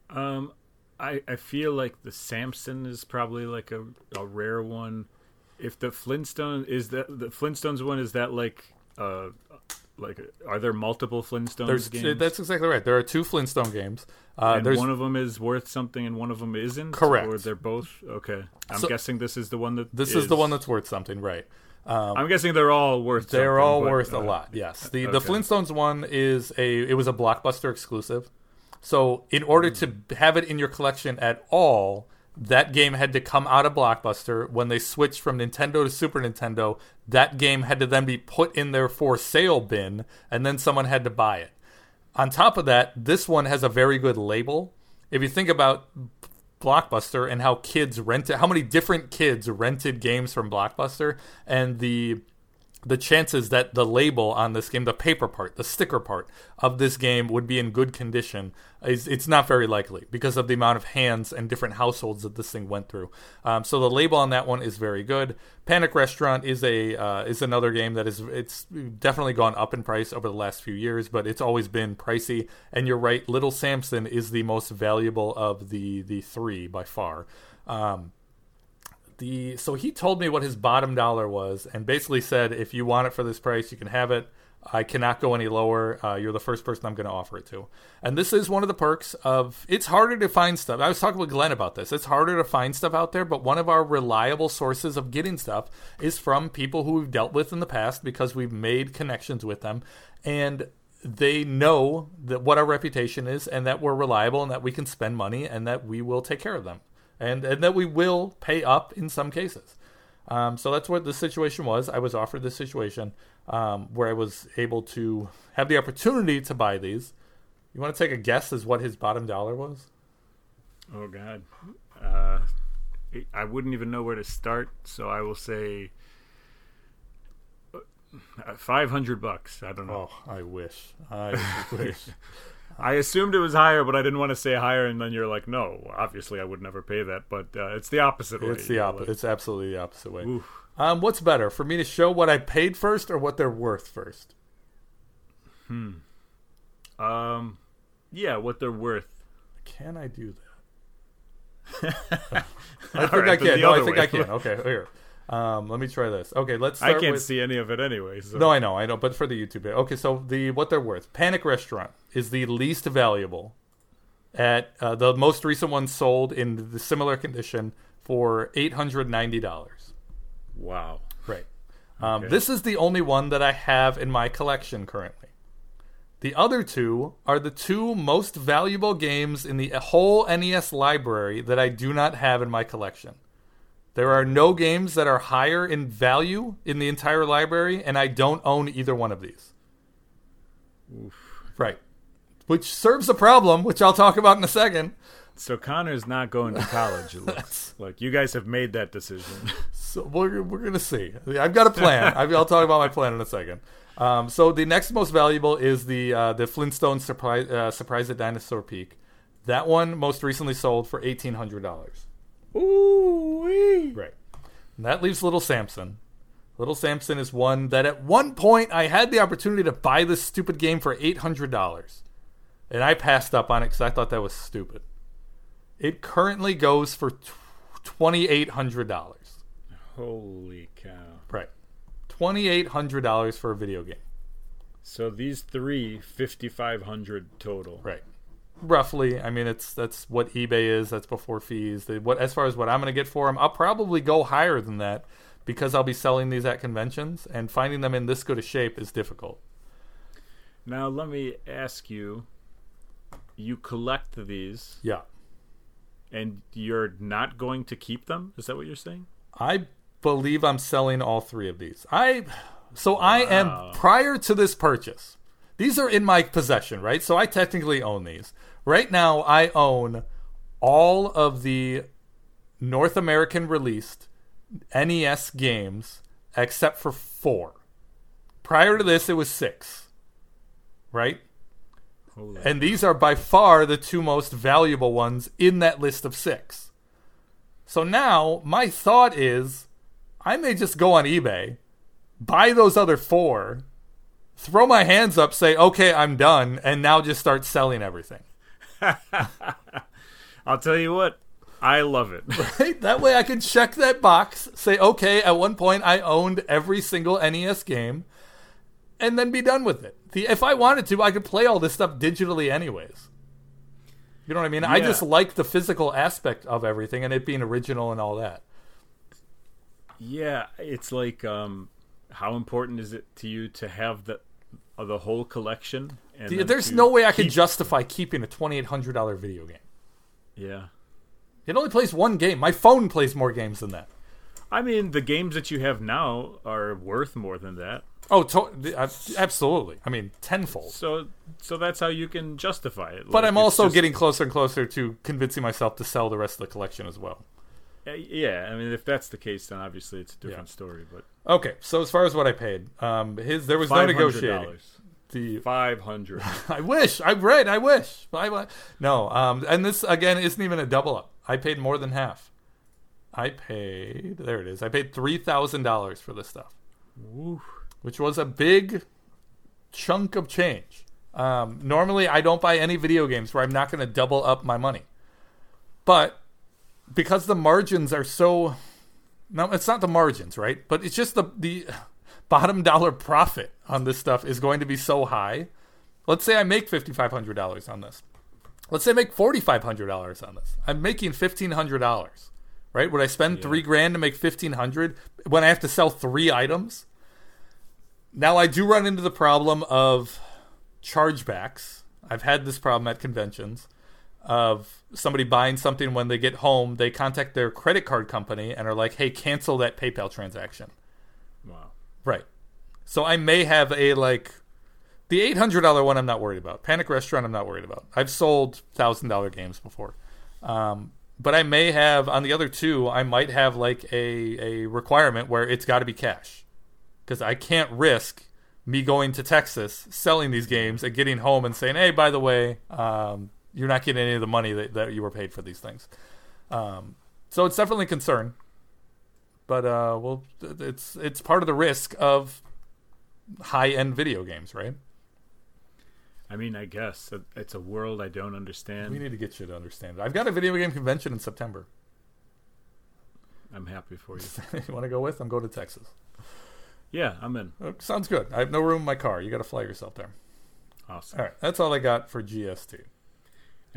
Um, I I feel like the Samson is probably like a, a rare one. If the Flintstone is that the Flintstones one is that like uh like are there multiple Flintstones there's, games? That's exactly right. There are two Flintstone games. Uh, and one of them is worth something, and one of them isn't. Correct. Or they're both okay. I'm so, guessing this is the one that this is, is the one that's worth something, right? Um, I'm guessing they're all worth. They're all but, worth uh, a lot. Yes. The okay. the Flintstones one is a it was a blockbuster exclusive. So in order mm. to have it in your collection at all, that game had to come out of Blockbuster. When they switched from Nintendo to Super Nintendo, that game had to then be put in their for sale bin, and then someone had to buy it. On top of that, this one has a very good label. If you think about Blockbuster and how kids rented, how many different kids rented games from Blockbuster, and the the chances that the label on this game, the paper part, the sticker part of this game would be in good condition is it's not very likely because of the amount of hands and different households that this thing went through. Um, so the label on that one is very good. Panic Restaurant is a uh, is another game that is it's definitely gone up in price over the last few years, but it's always been pricey. And you're right, Little Samson is the most valuable of the the three by far. Um, the so he told me what his bottom dollar was and basically said if you want it for this price you can have it. I cannot go any lower. Uh, you're the first person i'm going to offer it to. And this is one of the perks of it's harder to find stuff. I was talking with glenn about this. It's harder to find stuff out there but one of our reliable sources of getting stuff is from people who we've dealt with in the past because we've made connections with them. And they know that what our reputation is and that we're reliable and that we can spend money and that we will take care of them and and that we will pay up in some cases. Um, so that's what the situation was. I was offered this situation um, where I was able to have the opportunity to buy these. You want to take a guess as what his bottom dollar was? Oh God, uh, I wouldn't even know where to start. So I will say uh, five hundred bucks. I don't know. Oh, I wish. I wish. I assumed it was higher, but I didn't want to say higher, and then you're like, no, obviously I would never pay that. But uh, it's the opposite way. It's the opposite. It's absolutely the opposite way. Oof. Um, what's better for me to show what I paid first or what they're worth first? Hmm. Um, yeah, what they're worth. Can I do that? I think right, I can. No, I think way. I can. Okay, here. Um, let me try this. Okay, let's. I can't with, see any of it anyway. So. No, I know, I know, but for the YouTube. Okay, so the what they're worth. Panic Restaurant is the least valuable. At uh, the most recent one sold in the similar condition for eight hundred ninety dollars. Wow. Right. Um, Okay. This is the only one that I have in my collection currently. The other two are the two most valuable games in the whole NES library that I do not have in my collection. There are no games that are higher in value in the entire library, and I don't own either one of these. Right. Which serves a problem, which I'll talk about in a second. So Connor's not going to college. It looks like you guys have made that decision. So we're, we're going to see. I've got a plan. I- I'll talk about my plan in a second. Um, so the next most valuable is the uh, the Flintstone surprise uh, surprise at Dinosaur Peak. That one most recently sold for eighteen hundred dollars. Ooh. Right. And that leaves Little Samson. Little Samson is one that at one point I had the opportunity to buy this stupid game for eight hundred dollars, and I passed up on it because I thought that was stupid. It currently goes for twenty eight hundred dollars. Holy cow! Right. Twenty eight hundred dollars for a video game. So these three, fifty-five hundred total. Right. Roughly. I mean it's that's what eBay is, that's before fees. The, what as far as what I'm gonna get for them, I'll probably go higher than that because I'll be selling these at conventions and finding them in this good a shape is difficult. Now let me ask you: You collect these, Yeah. and you're not going to keep them? Is that what you're saying? I believe I'm selling all three of these. I so I am prior to this purchase. These are in my possession, right? So I technically own these. Right now I own all of the North American released NES games except for 4. Prior to this it was 6. Right? Holy. And these are by far the two most valuable ones in that list of six. So now my thought is I may just go on eBay, buy those other four, throw my hands up, say, okay, I'm done, and now just start selling everything. I'll tell you what, I love it. Right? That way I can check that box, say, okay, at one point I owned every single NES game, and then be done with it. The, if I wanted to, I could play all this stuff digitally anyways. You know what I mean? I just like the physical aspect of everything and it being original and all that. yeah, it's like, um, how important is it to you to have the uh, the whole collection? And The- There's no way I could justify keeping a $2,800 video game. Yeah. It only plays one game. My phone plays more games than that. I mean, the games that you have now are worth more than that. Oh, to- uh, absolutely. I mean, tenfold. So, so that's how you can justify it. But Like, I'm also just- getting closer and closer to convincing myself to sell the rest of the collection as well. Uh, Yeah, I mean, if that's the case, then obviously it's a different story. But Okay, so as far as what I paid, um, his there was no negotiating. The Five hundred. I wish I right, I wish. I, no, um, and this again isn't even a double up. I paid more than half. I paid there it is. I paid three thousand dollars for this stuff, which was a big chunk of change. Um, normally, I don't buy any video games where I'm not going to double up my money, but because the margins are so no, it's not the margins, right? But it's just the the bottom dollar profit on this stuff is going to be so high. Let's say I make fifty five hundred dollars on this. Let's say I make forty five hundred dollars on this. I'm making fifteen hundred dollars, right? Would I spend three grand to make fifteen hundred when I have to sell three items? Now I do run into the problem of chargebacks. I've had this problem at conventions. Of somebody buying something when they get home, they contact their credit card company and are like, "Hey, cancel that PayPal transaction." Wow. Right. So I may have a like the eight hundred dollar one. I'm not worried about. Panic Restaurant. I'm not worried about. I've sold thousand dollar games before, um, but I may have on the other two. I might have like a a requirement where it's got to be cash because I can't risk me going to Texas selling these games and getting home and saying, "Hey, by the way, um, you're not getting any of the money that, that you were paid for these things." Um, so it's definitely a concern but uh, well, it's it's part of the risk of high end video games, right? I mean, I guess it's a world I don't understand. We need to get you to understand it. I've got a video game convention in September. I'm happy for you. you want to go with? I'm going to Texas. Yeah, I'm in. Oh, sounds good. I have no room in my car. You got to fly yourself there. Awesome. All right, that's all I got for GST.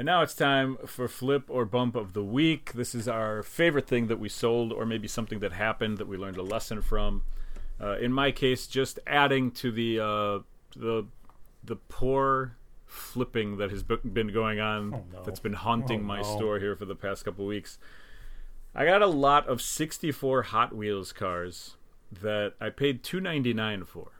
And now it's time for flip or bump of the week. This is our favorite thing that we sold, or maybe something that happened that we learned a lesson from. Uh, in my case, just adding to the uh, the the poor flipping that has been going on, Oh, no. that's been haunting Oh, my no. store here for the past couple weeks. I got a lot of 64 Hot Wheels cars that I paid 2.99 for.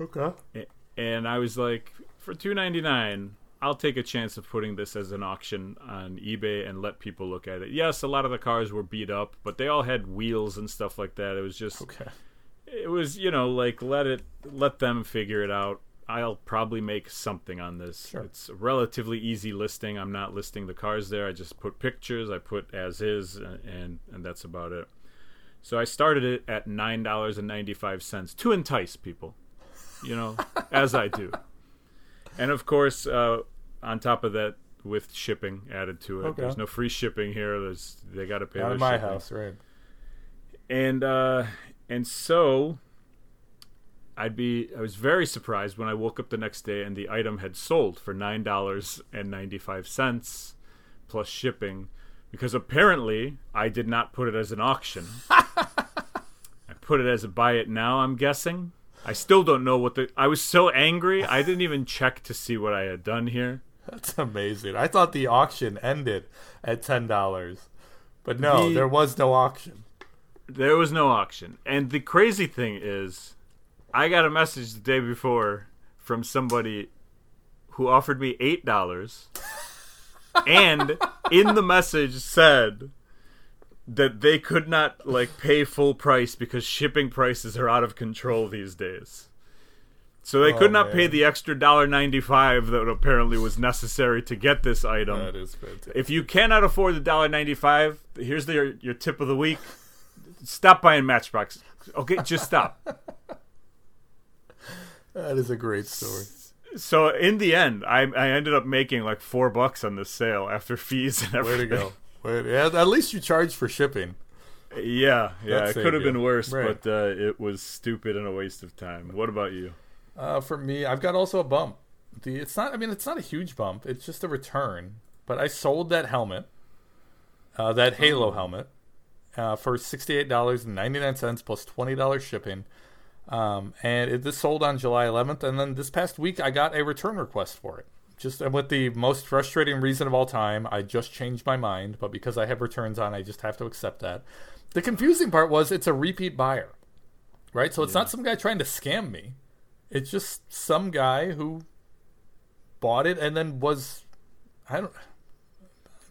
Okay. And I was like, for two ninety nine, I'll take a chance of putting this as an auction on eBay and let people look at it. Yes, a lot of the cars were beat up, but they all had wheels and stuff like that. It was just, Okay. it was you know like let it let them figure it out. I'll probably make something on this. Sure. It's a relatively easy listing. I'm not listing the cars there. I just put pictures. I put as is, and and, that's about it. So I started it at nine dollars and ninety five cents to entice people, you know, as I do. And of course, uh, on top of that, with shipping added to it, Okay. there's no free shipping here. There's they got to pay. Out of my shipping house, right? and uh and so I'd be I was very surprised when I woke up the next day and the item had sold for nine dollars and ninety five cents plus shipping because apparently I did not put it as an auction. I put it as a buy it now, I'm guessing. I still don't know what the I was so angry I didn't even check to see what I had done here. That's amazing. I thought the auction ended at ten dollars, but no, The- there was no auction. There was no auction. And the crazy thing is, I got a message the day before from somebody who offered me $8. and in the message said that they could not like pay full price because shipping prices are out of control these days. So they Oh, could not pay the extra $1.95 that apparently was necessary to get this item. That is fantastic. If you cannot afford the dollar ninety five, here's the, your your tip of the week. Stop buying Matchbox. Okay, just stop. that is a great story. so in the end, I I ended up making like four bucks on this sale after fees and everything. Way to go. Yeah, at least you charged for shipping. Yeah, yeah, That it could have been worse, Right. but uh, it was stupid and a waste of time. What about you? Uh, for me, I've got also a bump. The it's not. I mean, it's not a huge bump. It's just a return. But I sold that helmet, uh, that Halo helmet, uh, for sixty eight dollars and ninety nine cents plus twenty dollars shipping. Um, and it this sold on July 11th, and then this past week I got a return request for it. Just and with the most frustrating reason of all time, I just changed my mind. But because I have returns on, I just have to accept that. The confusing part was it's a repeat buyer, right? So it's not some guy trying to scam me. It's just some guy who bought it and then was I don't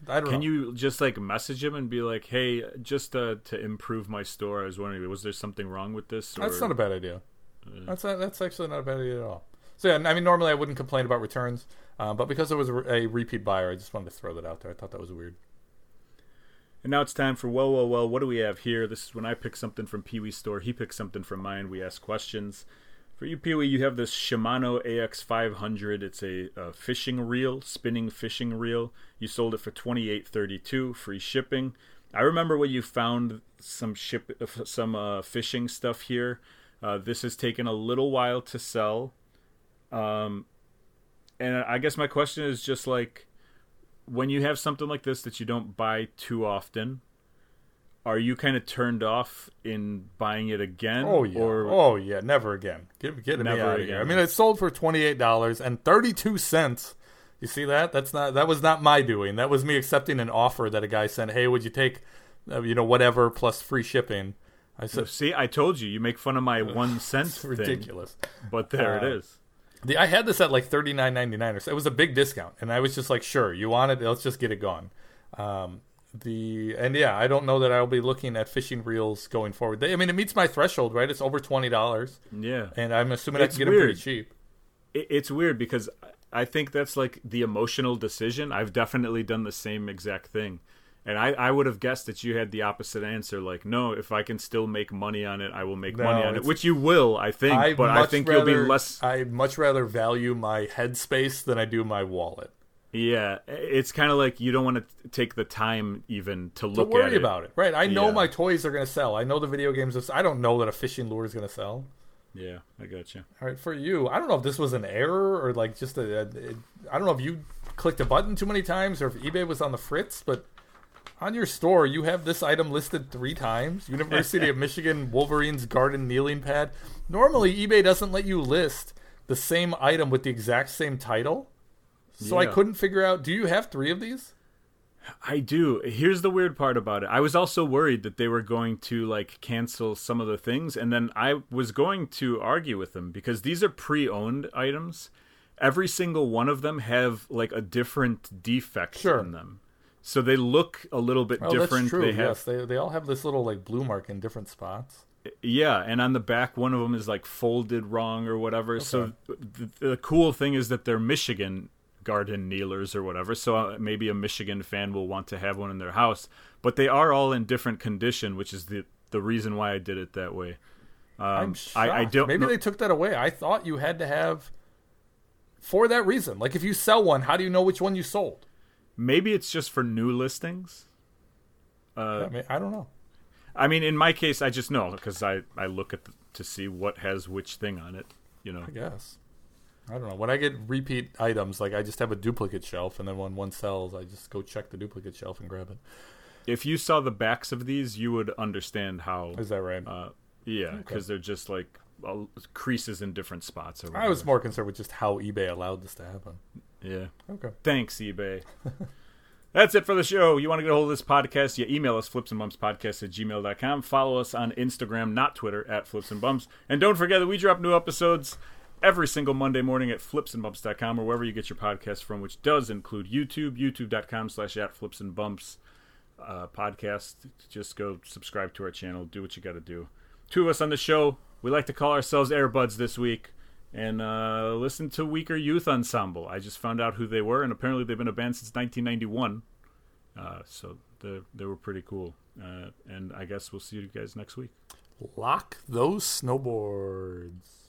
I don't Can know. you just like message him and be like, "Hey, just uh, to improve my store, I was wondering, was there something wrong with this?" Or... That's not a bad idea. That's not, that's actually not a bad idea at all. So yeah, I mean, normally I wouldn't complain about returns, uh, but because it was a, a repeat buyer, I just wanted to throw that out there. I thought that was weird. And now it's time for well, well, well. What do we have here? This is when I pick something from Pee Wee's store. He picks something from mine. We ask questions. For you, Pee Wee, you have this Shimano AX500. It's a, uh fishing reel, spinning fishing reel. You sold it for twenty eight thirty two, free shipping. I remember when you found some ship, some uh, fishing stuff here. Uh, this has taken a little while to sell. Um, and I guess my question is just like, when you have something like this that you don't buy too often, are you kind of turned off in buying it again? Oh yeah. Or oh yeah. Never again. Get get me Never out of here. I mean, it sold for twenty eight dollars and thirty two cents You see that? That's not that was not my doing. That was me accepting an offer that a guy sent. Hey, would you take, uh, you know, whatever plus free shipping? I said, See, I told you, you make fun of my one cent it's ridiculous. but there Uh, it is. The, I had this at like thirty nine ninety nine or so. It was a big discount, and I was just like, sure, you want it? Let's just get it gone. Um, the and yeah, I don't know that I'll be looking at fishing reels going forward. They, I mean, it meets my threshold, right? It's over twenty dollars, Yeah, and I'm assuming I It's can get them pretty cheap. it's weird because I think that's like the emotional decision. I've definitely done the same exact thing. And I, I would have guessed that you had the opposite answer. Like, no, if I can still make money on it, I will make No, money on it, which you will, I think. I but I think rather, you'll be less. I much rather value my headspace than I do my wallet. Yeah, it's kind of like you don't want to take the time even to To look worry at it. about it, right? I know Yeah. my toys are going to sell. I know the video games. Are, I don't know that a fishing lure is going to sell. Yeah, I got you. All right, for you, I don't know if this was an error or like just a. a it, I don't know if you clicked a button too many times or if eBay was on the fritz, but on your store you have this item listed three times: University of Michigan Wolverines Garden Kneeling Pad. Normally, eBay doesn't let you list the same item with the exact same title, so I couldn't figure out. Do you have three of these? I do. Here's the weird part about it. I was also worried that they were going to like cancel some of the things, and then I was going to argue with them because these are pre-owned items. Every single one of them have like a different defect Sure. in them, so they look a little bit Oh, different. that's true. They have, yes, they they all have this little like blue mark in different spots. yeah, and on the back, one of them is like folded wrong or whatever. So the, the cool thing is that they're Michigan garden kneelers or whatever. So uh, maybe a Michigan fan will want to have one in their house, but they are all in different condition, which is the the reason why I did it that way. Um, I'm shocked. I, I don't. Maybe know- they took that away. I thought you had to have for that reason. Like if you sell one, how do you know which one you sold? maybe it's just for new listings. I mean, I don't know. I mean, in my case, I just know because I I look at the, to see what has which thing on it. You know. I guess. I don't know. When I get repeat items, like I just have a duplicate shelf, and then when one sells, I just go check the duplicate shelf and grab it. If you saw the backs of these, you would understand how. Is that right? Uh, yeah, because they're just like uh, creases in different spots. Or I was more concerned with just how eBay allowed this to happen. Yeah. Okay. Thanks, eBay. That's it for the show. You want to get a hold of this podcast, you email us, flipsandbumpspodcast at gmail.com. Follow us on Instagram, not Twitter, at Flips and Bumps. And don't forget that we drop new episodes every single Monday morning at flipsandbumps.com or wherever you get your podcast from, which does include YouTube, youtube.com slash at flips and bumps uh, podcast. Just go subscribe to our channel. Do what you got to do. Two of us on the show. We like to call ourselves Airbuds this week and uh, listen to Weaker Youth Ensemble. I just found out who they were, and apparently they've been a band since 1991. Uh, so they they were pretty cool. Uh, and I guess we'll see you guys next week. Lock those snowboards.